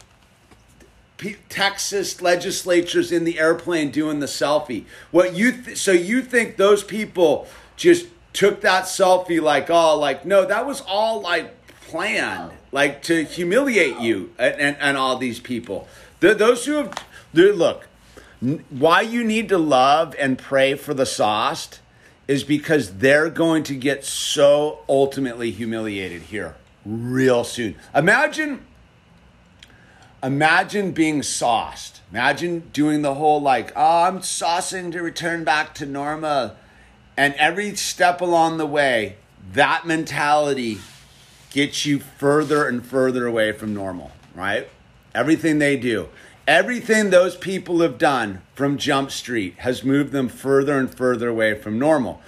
P- Texas legislatures in the airplane doing the selfie. What you th- so you think those people just took that selfie like oh like no that was all like planned like to humiliate you and and, and all these people. The, those who have Dude, look, why you need to love and pray for the sauced is because they're going to get so ultimately humiliated here real soon. Imagine imagine being sauced. Imagine doing the whole like, oh, I'm saucing to return back to normal. And every step along the way, that mentality gets you further and further away from normal, right? Everything they do, everything those people have done from Jump Street has moved them further and further away from normal.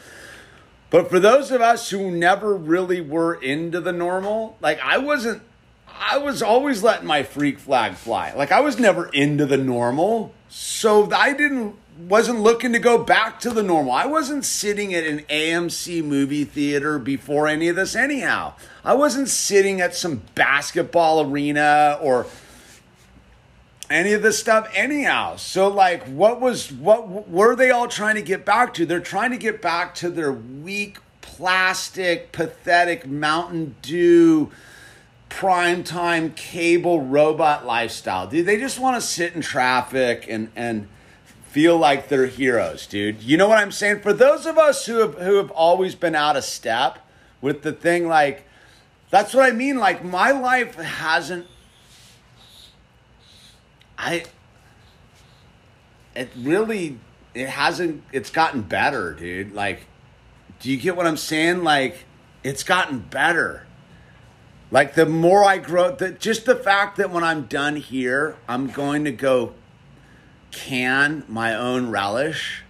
But for those of us who never really were into the normal, like I wasn't, I was always letting my freak flag fly. Like I was never into the normal. So I didn't, wasn't looking to go back to the normal. I wasn't sitting at an AMC movie theater before any of this, anyhow. I wasn't sitting at some basketball arena or any of this stuff anyhow. So like what was what were they all trying to get back to? They're trying to get back to their weak plastic pathetic Mountain Dew primetime cable robot lifestyle. Dude, they just want to sit in traffic and and feel like they're heroes, dude. You know what I'm saying? For those of us who have who have always been out of step with the thing like that's what I mean like my life hasn't I it really it hasn't it's gotten better, dude. Like do you get what I'm saying? Like it's gotten better. Like the more I grow, the, just the fact that when I'm done here, I'm going to go can my own relish,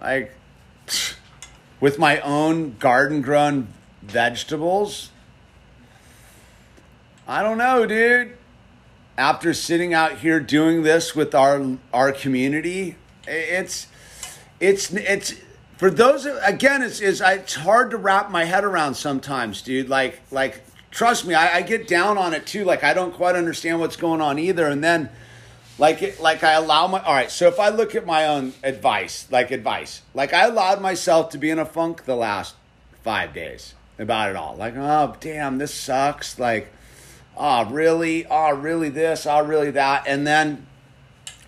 like with my own garden grown vegetables. I don't know, dude after sitting out here doing this with our our community, it's it's it's for those again it's, it's it's hard to wrap my head around sometimes, dude. Like like trust me, I, I get down on it too. Like I don't quite understand what's going on either, and then like it, like I allow my all right. So if I look at my own advice, like advice, like I allowed myself to be in a funk the last five days about it all. Like oh damn, this sucks. Like oh, really? Oh, really this? Oh, really that? And then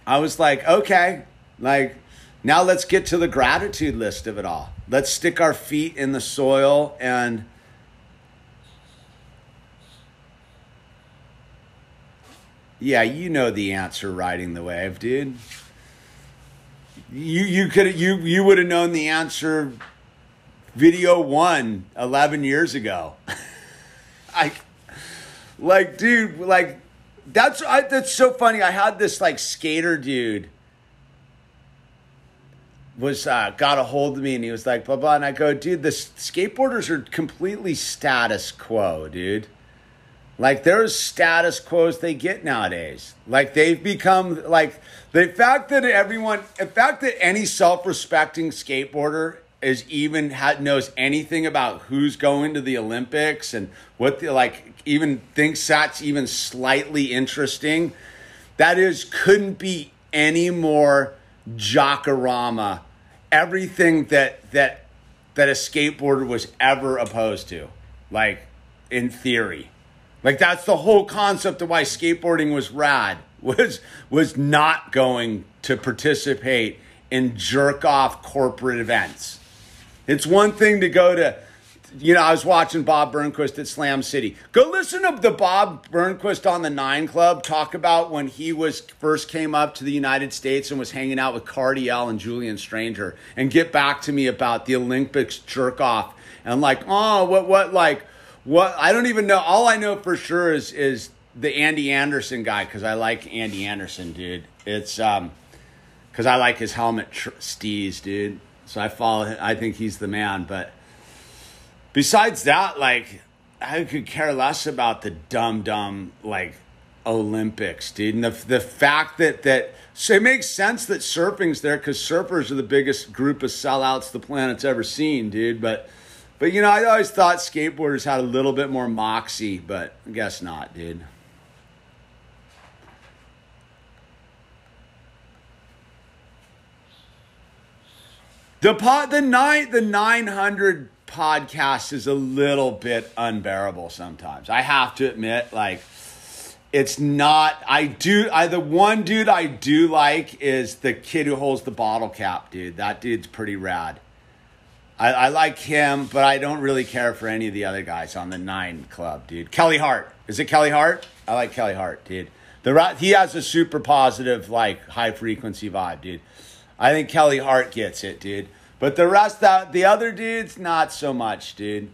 I was like, okay, like now let's get to the gratitude list of it all. Let's stick our feet in the soil and Yeah, you know the answer riding the wave, dude. You you could you you would have known the answer video 1 11 years ago. I like, dude, like that's I, that's so funny. I had this like skater dude was uh, got a hold of me and he was like blah blah and I go, dude, the skateboarders are completely status quo, dude. Like there's status quos they get nowadays. Like they've become like the fact that everyone, the fact that any self-respecting skateboarder is even ha- knows anything about who's going to the Olympics and what the like even thinks that's even slightly interesting. That is couldn't be any more jockorama. Everything that that that a skateboarder was ever opposed to, like in theory. Like that's the whole concept of why skateboarding was rad was was not going to participate in jerk off corporate events. It's one thing to go to you know, I was watching Bob Burnquist at Slam City. Go listen to the Bob Burnquist on the Nine Club talk about when he was first came up to the United States and was hanging out with Cardiel and Julian Stranger, and get back to me about the Olympics jerk off and like, oh, what, what, like, what? I don't even know. All I know for sure is is the Andy Anderson guy because I like Andy Anderson, dude. It's um, because I like his helmet tr- dude. So I follow. Him. I think he's the man, but besides that, like I could care less about the dumb dumb like Olympics, dude. And the the fact that that so it makes sense that surfing's there because surfers are the biggest group of sellouts the planet's ever seen, dude. But but you know, I always thought skateboarders had a little bit more moxie, but I guess not, dude. The pot the nine the nine hundred podcast is a little bit unbearable sometimes. I have to admit, like, it's not. I do. I the one dude I do like is the kid who holds the bottle cap, dude. That dude's pretty rad. I, I like him, but I don't really care for any of the other guys on the nine club, dude. Kelly Hart. Is it Kelly Hart? I like Kelly Hart, dude. The he has a super positive, like high frequency vibe, dude. I think Kelly Hart gets it, dude. But the rest that the other dudes, not so much, dude.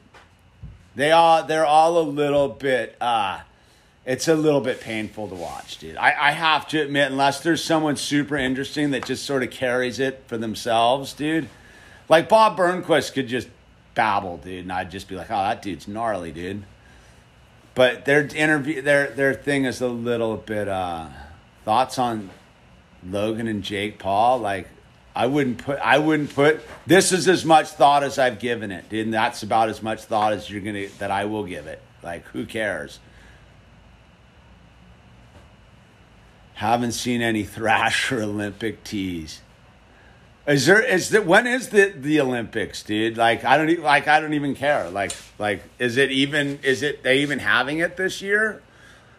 They all they're all a little bit uh it's a little bit painful to watch, dude. I, I have to admit, unless there's someone super interesting that just sort of carries it for themselves, dude. Like Bob Burnquist could just babble, dude, and I'd just be like, oh, that dude's gnarly, dude. But their interview, their their thing is a little bit. uh Thoughts on Logan and Jake Paul? Like, I wouldn't put. I wouldn't put. This is as much thought as I've given it. And that's about as much thought as you're gonna that I will give it. Like, who cares? Haven't seen any Thrasher Olympic tees. Is there is that when is the the Olympics, dude? Like I don't like I don't even care. Like like is it even is it they even having it this year?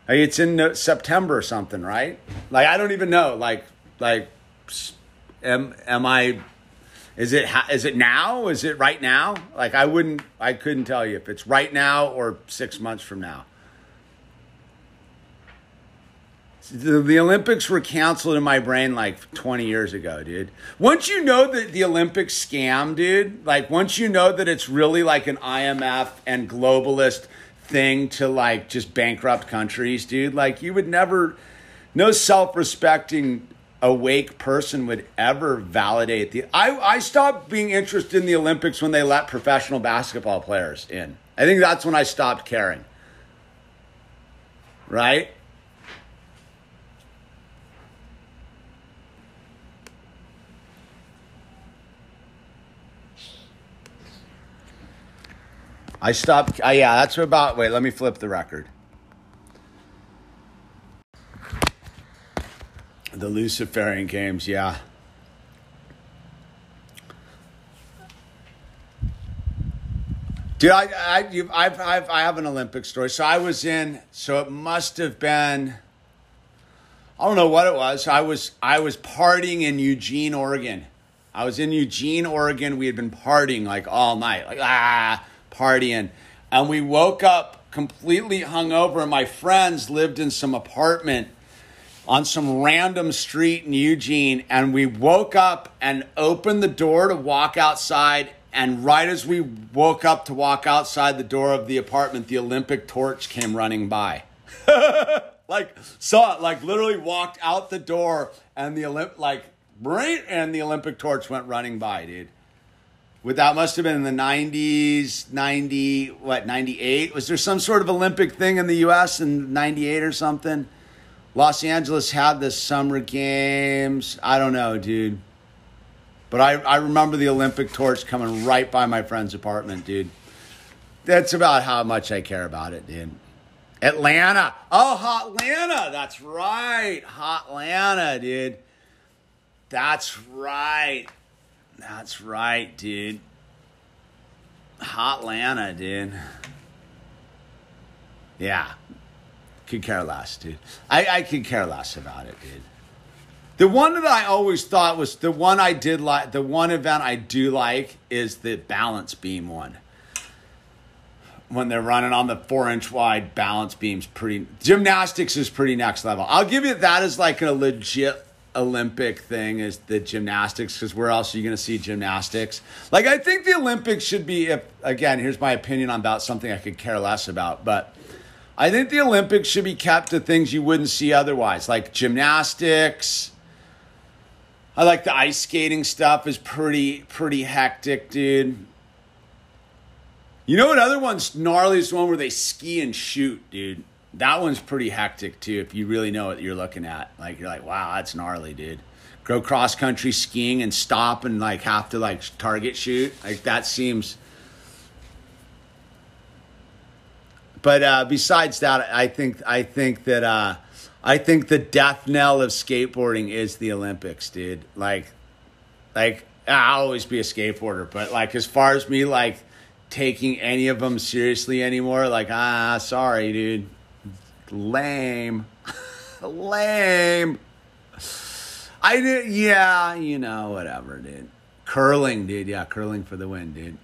Like, it's in September or something, right? Like I don't even know. Like like am am I is it is it now? Is it right now? Like I wouldn't I couldn't tell you if it's right now or 6 months from now. The, the Olympics were canceled in my brain like 20 years ago, dude. Once you know that the Olympics scam, dude, like once you know that it's really like an IMF and globalist thing to like just bankrupt countries, dude, like you would never, no self respecting awake person would ever validate the. I, I stopped being interested in the Olympics when they let professional basketball players in. I think that's when I stopped caring. Right? I stopped. Uh, yeah, that's about. Wait, let me flip the record. The Luciferian Games, yeah. Dude, I, I, you, I've, I've, I have an Olympic story. So I was in. So it must have been. I don't know what it was. I was, I was partying in Eugene, Oregon. I was in Eugene, Oregon. We had been partying like all night, like ah, partying, and we woke up completely hungover. And my friends lived in some apartment on some random street in Eugene, and we woke up and opened the door to walk outside. And right as we woke up to walk outside the door of the apartment, the Olympic torch came running by. like saw it, like literally walked out the door, and the Olymp like and the Olympic torch went running by, dude. With that must have been in the nineties, ninety what ninety eight? Was there some sort of Olympic thing in the U.S. in ninety eight or something? Los Angeles had the summer games. I don't know, dude. But I, I remember the Olympic torch coming right by my friend's apartment, dude. That's about how much I care about it, dude. Atlanta. Oh, Hotlanta. That's right. Hotlanta, dude. That's right. That's right, dude. Hotlanta, dude. Yeah. Could care less, dude. I, I could care less about it, dude. The one that I always thought was the one I did like, the one event I do like is the balance beam one. When they're running on the four inch wide balance beams, pretty gymnastics is pretty next level. I'll give you that as like a legit Olympic thing is the gymnastics because where else are you going to see gymnastics? Like I think the Olympics should be. If again, here's my opinion on about something I could care less about, but I think the Olympics should be kept to things you wouldn't see otherwise, like gymnastics. I like the ice skating stuff is pretty pretty hectic, dude. You know what other one's gnarly is the one where they ski and shoot, dude. That one's pretty hectic too, if you really know what you're looking at. Like you're like, wow, that's gnarly, dude. Go cross country skiing and stop and like have to like target shoot. Like that seems But uh, besides that, I think I think that uh, I think the death knell of skateboarding is the Olympics, dude. Like, like I'll always be a skateboarder, but like as far as me like taking any of them seriously anymore, like ah, sorry, dude, lame, lame. I did, yeah, you know, whatever, dude. Curling, dude. Yeah, curling for the win, dude.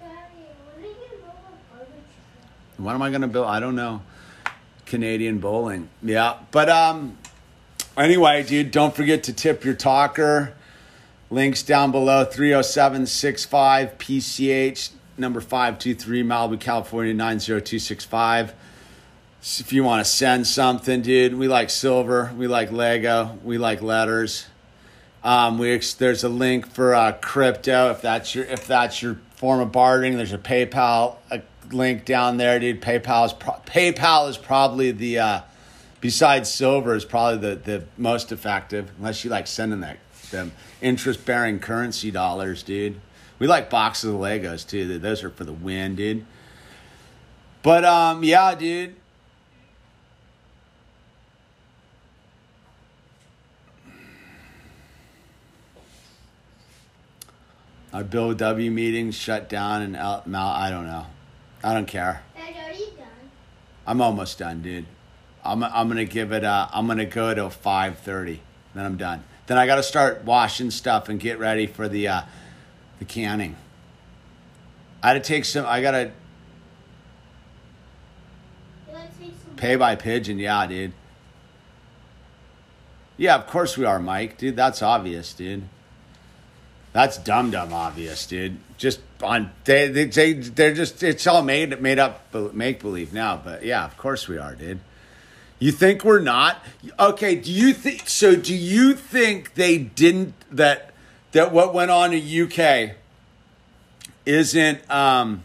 Daddy, when are you gonna roll a barbecue? What am I gonna build? I don't know. Canadian bowling. Yeah, but um, anyway, dude, don't forget to tip your talker. Links down below 30765 PCH number 523 Malibu, California 90265. If you want to send something, dude, we like silver, we like Lego, we like letters. Um, we there's a link for uh, crypto if that's your if that's your form of bartering. There's a PayPal link down there, dude. PayPal is pro- PayPal is probably the uh, besides silver is probably the the most effective unless you like sending that them interest bearing currency dollars, dude. We like boxes of Legos too. Those are for the win, dude. But um, yeah, dude. Our Bill W meetings shut down and out. I don't know. I don't care. Daddy, are you done? I'm almost done, dude. I'm I'm gonna give it. Uh, I'm gonna go to five thirty. Then I'm done. Then I got to start washing stuff and get ready for the uh, the canning. I had to take some. I gotta You want to take some? pay by pigeon. Yeah, dude. Yeah, of course we are, Mike. Dude, that's obvious, dude. That's dumb, dumb obvious, dude. Just on they they they they're just it's all made made up make believe now. But yeah, of course we are, dude. You think we're not? Okay, do you think so do you think they didn't that that what went on in UK isn't um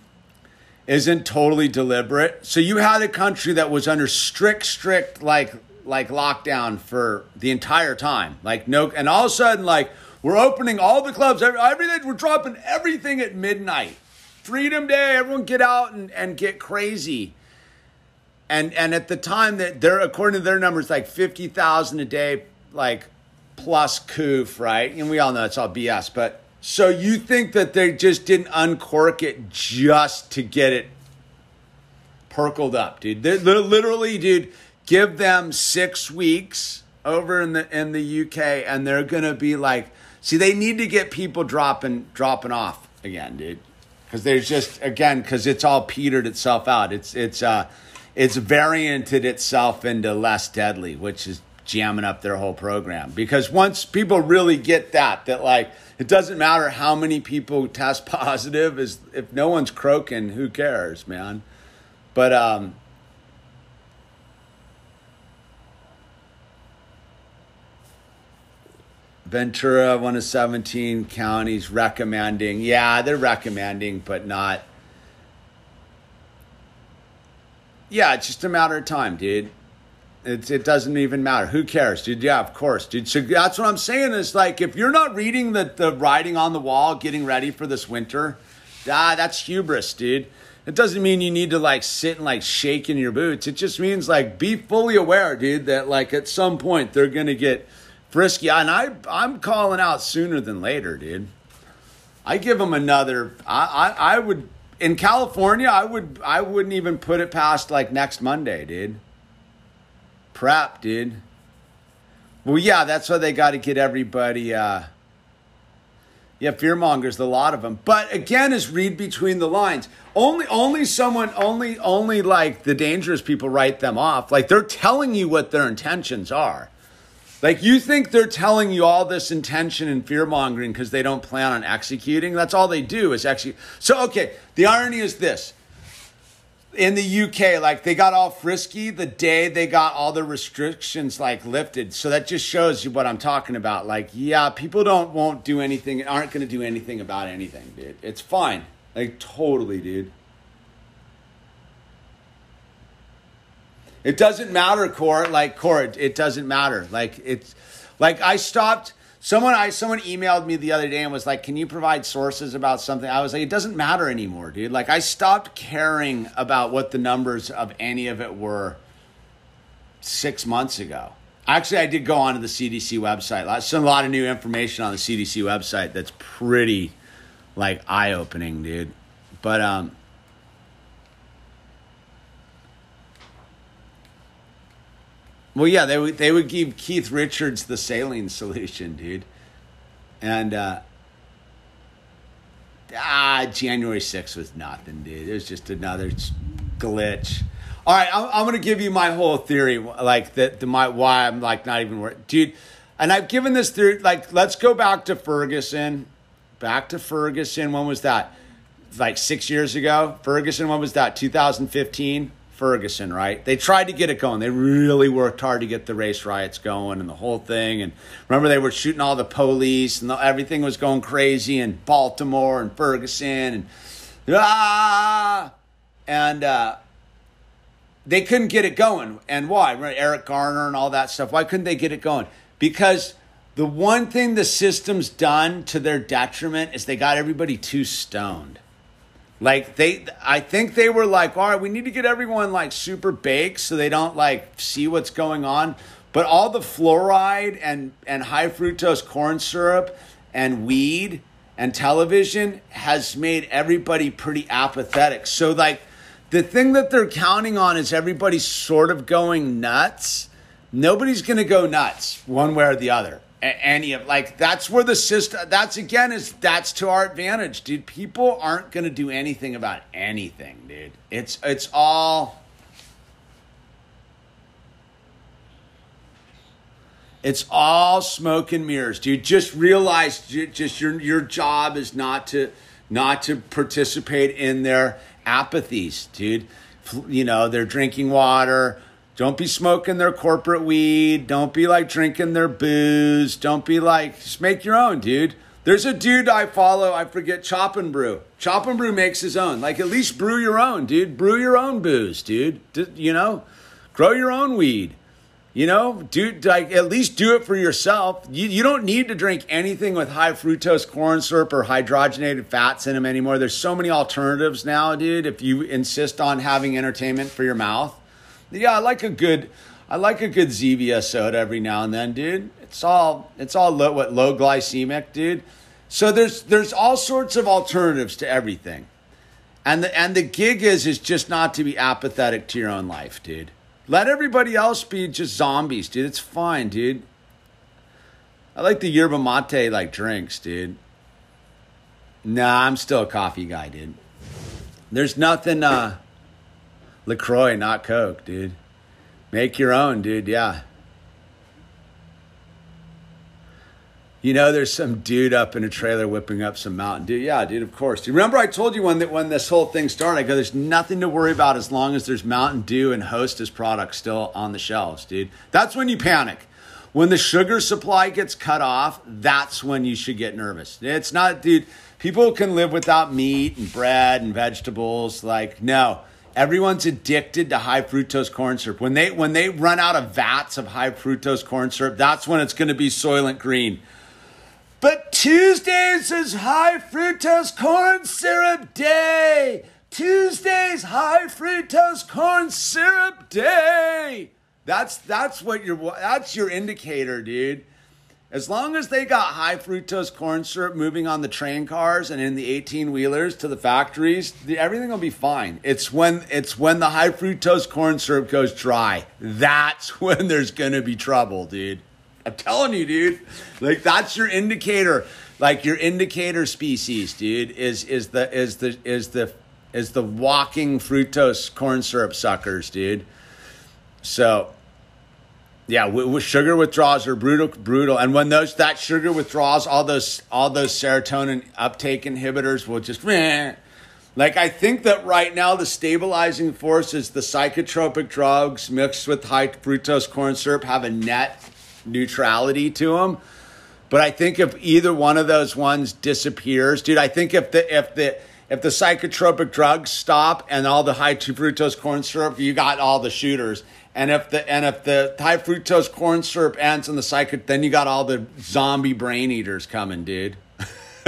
isn't totally deliberate? So you had a country that was under strict strict like like lockdown for the entire time. Like no and all of a sudden like we're opening all the clubs. Every, everything we're dropping everything at midnight. Freedom Day, everyone get out and, and get crazy. And and at the time that they're according to their numbers like 50,000 a day like plus coof right? And we all know it's all BS but so you think that they just didn't uncork it just to get it perkled up dude? They're, they're literally dude give them 6 weeks over in the in the UK and they're going to be like see they need to get people dropping dropping off again dude because there's just again because it's all petered itself out it's it's uh it's varianted itself into less deadly, which is jamming up their whole program. Because once people really get that, that like it doesn't matter how many people test positive, is if no one's croaking, who cares, man? But um, Ventura, one of 17 counties recommending. Yeah, they're recommending, but not Yeah, it's just a matter of time, dude. It's, it doesn't even matter. Who cares, dude? Yeah, of course, dude. So that's what I'm saying is like, if you're not reading the, the writing on the wall, getting ready for this winter, ah, that's hubris, dude. It doesn't mean you need to like sit and like shake in your boots. It just means like be fully aware, dude, that like at some point they're gonna get frisky. And I I'm calling out sooner than later, dude. I give them another. I I, I would in California, I would I wouldn't even put it past like next Monday, dude. Prep, dude. Well, yeah, that's why they got to get everybody. Uh, yeah, fearmongers, a lot of them. But again, is read between the lines. Only, only someone, only, only like the dangerous people write them off. Like they're telling you what their intentions are. Like you think they're telling you all this intention and fear mongering because they don't plan on executing. That's all they do is actually. So okay, the irony is this. In the UK, like they got all frisky the day they got all the restrictions like lifted. So that just shows you what I'm talking about. Like, yeah, people don't won't do anything, aren't going to do anything about anything, dude. It's fine, like totally, dude. It doesn't matter, Core. Like Core, it, doesn't matter. Like it's like I stopped. Someone I someone emailed me the other day and was like, "Can you provide sources about something?" I was like, "It doesn't matter anymore, dude." Like I stopped caring about what the numbers of any of it were six months ago. Actually, I did go onto the CDC website. There's a lot of new information on the CDC website that's pretty like eye opening, dude. But um, Well, yeah, they would they would give Keith Richards the saline solution, dude. And uh ah, January 6th was nothing, dude. It was just another glitch. All right, I'm, I'm gonna give you my whole theory, like that. The my why I'm like not even worried, dude. And I've given this theory. Like, let's go back to Ferguson. Back to Ferguson. When was that? Like six years ago. Ferguson. When was that? 2015. Ferguson, right? They tried to get it going. They really worked hard to get the race riots going and the whole thing. And remember, they were shooting all the police and the, everything was going crazy in Baltimore and Ferguson and ah, and uh, they couldn't get it going. And why? Right? Eric Garner and all that stuff. Why couldn't they get it going? Because the one thing the system's done to their detriment is they got everybody too stoned. Like they, I think they were like, all right, we need to get everyone like super baked so they don't like see what's going on. But all the fluoride and and high fructose corn syrup and weed and television has made everybody pretty apathetic. So like the thing that they're counting on is everybody's sort of going nuts. Nobody's going to go nuts one way or the other any of like that's where the system that's again is that's to our advantage dude. People aren't going to do anything about anything dude. It's it's all it's all smoke and mirrors dude. Just realize just your your job is not to not to participate in their apathies dude. You know they're drinking water don't be smoking their corporate weed. Don't be like drinking their booze. Don't be like, just make your own, dude. There's a dude I follow, I forget, Chop and Brew. Chop and Brew makes his own. Like, at least brew your own, dude. Brew your own booze, dude. D- you know, grow your own weed. You know, do like at least do it for yourself. You, you don't need to drink anything with high fructose corn syrup or hydrogenated fats in them anymore. There's so many alternatives now, dude. If you insist on having entertainment for your mouth, yeah, I like a good, I like a good Zevia soda every now and then, dude. It's all, it's all low, what low glycemic, dude. So there's there's all sorts of alternatives to everything, and the and the gig is is just not to be apathetic to your own life, dude. Let everybody else be just zombies, dude. It's fine, dude. I like the yerba mate like drinks, dude. Nah, I'm still a coffee guy, dude. There's nothing. uh LaCroix, not Coke, dude. Make your own, dude. Yeah. You know, there's some dude up in a trailer whipping up some Mountain Dew. Yeah, dude, of course. You remember I told you when that when this whole thing started? I go, there's nothing to worry about as long as there's Mountain Dew and Hostess products still on the shelves, dude. That's when you panic. When the sugar supply gets cut off, that's when you should get nervous. It's not, dude. People can live without meat and bread and vegetables. Like, no. Everyone's addicted to high fructose corn syrup. When they when they run out of vats of high fructose corn syrup, that's when it's going to be Soylent Green. But Tuesdays is high fructose corn syrup day. Tuesdays high fructose corn syrup day. That's that's what your that's your indicator, dude. As long as they got high fructose corn syrup moving on the train cars and in the 18 wheelers to the factories, everything will be fine. It's when it's when the high fructose corn syrup goes dry. That's when there's going to be trouble, dude. I'm telling you, dude. Like that's your indicator. Like your indicator species, dude, is is the is the is the is the walking fructose corn syrup suckers, dude. So yeah, with, sugar withdrawals are brutal, brutal. And when those that sugar withdraws, all those all those serotonin uptake inhibitors will just meh. like I think that right now the stabilizing force is the psychotropic drugs mixed with high fructose corn syrup have a net neutrality to them. But I think if either one of those ones disappears, dude, I think if the if the if the psychotropic drugs stop and all the high fructose corn syrup, you got all the shooters. And if the and if the high fructose corn syrup ends in the psychic, then you got all the zombie brain eaters coming, dude.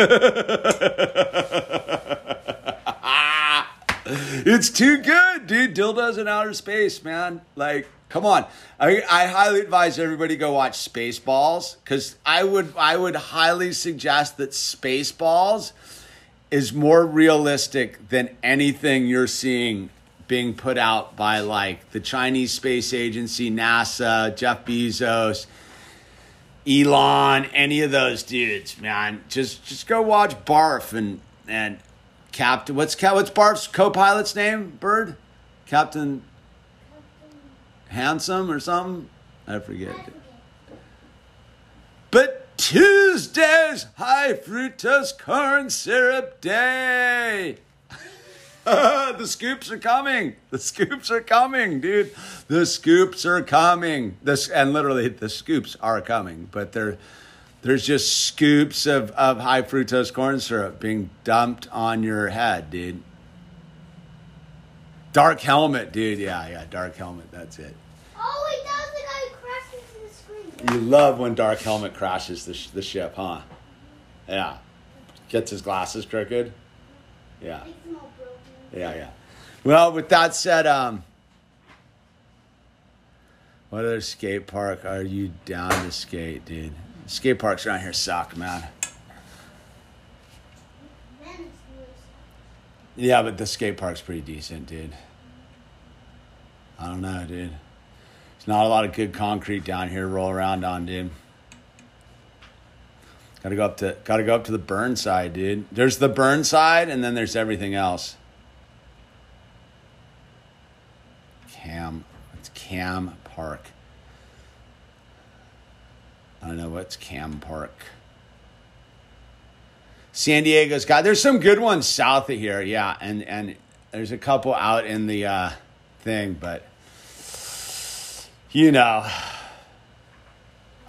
it's too good, dude. Dildos in outer space, man. Like, come on. I, I highly advise everybody go watch Spaceballs because I would I would highly suggest that Spaceballs is more realistic than anything you're seeing being put out by like the Chinese Space Agency, NASA, Jeff Bezos, Elon, any of those dudes, man. Just just go watch Barf and and Captain. What's what's Barf's co-pilot's name? Bird, Captain Handsome or something. I forget. But Tuesday's high fructose corn syrup day. the scoops are coming. The scoops are coming, dude. The scoops are coming. This and literally the scoops are coming, but they're there's just scoops of, of high fructose corn syrup being dumped on your head, dude. Dark helmet, dude. Yeah, yeah, dark helmet. That's it. Oh, it does. The guy crashed into the screen. You love when dark helmet crashes the, sh- the ship, huh? Yeah. Gets his glasses crooked. Yeah. Makes them all broken. Yeah, yeah. Well, with that said, um, what other skate park are you down to skate, dude? Skate parks around here suck, man. Yeah, but the skate park's pretty decent, dude. I don't know, dude. There's not a lot of good concrete down here to roll around on, dude. Gotta go up to gotta go up to the Burnside, dude. There's the Burnside and then there's everything else. Cam it's Cam Park. I don't know what's Cam Park. San Diego's got there's some good ones south of here, yeah, and and there's a couple out in the uh, thing, but you know,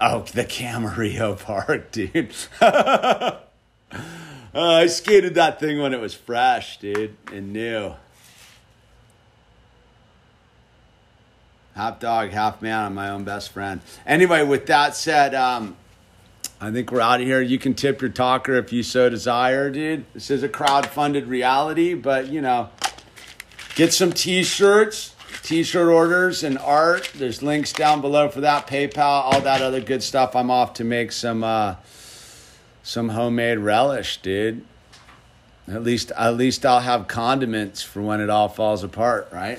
oh, the Camarillo Park, dude. uh, I skated that thing when it was fresh, dude, and new. Half dog, half man. I'm my own best friend. Anyway, with that said, um, I think we're out of here. You can tip your talker if you so desire, dude. This is a crowd-funded reality, but you know, get some t-shirts, t-shirt orders, and art. There's links down below for that. PayPal, all that other good stuff. I'm off to make some uh, some homemade relish, dude. At least, at least I'll have condiments for when it all falls apart, right?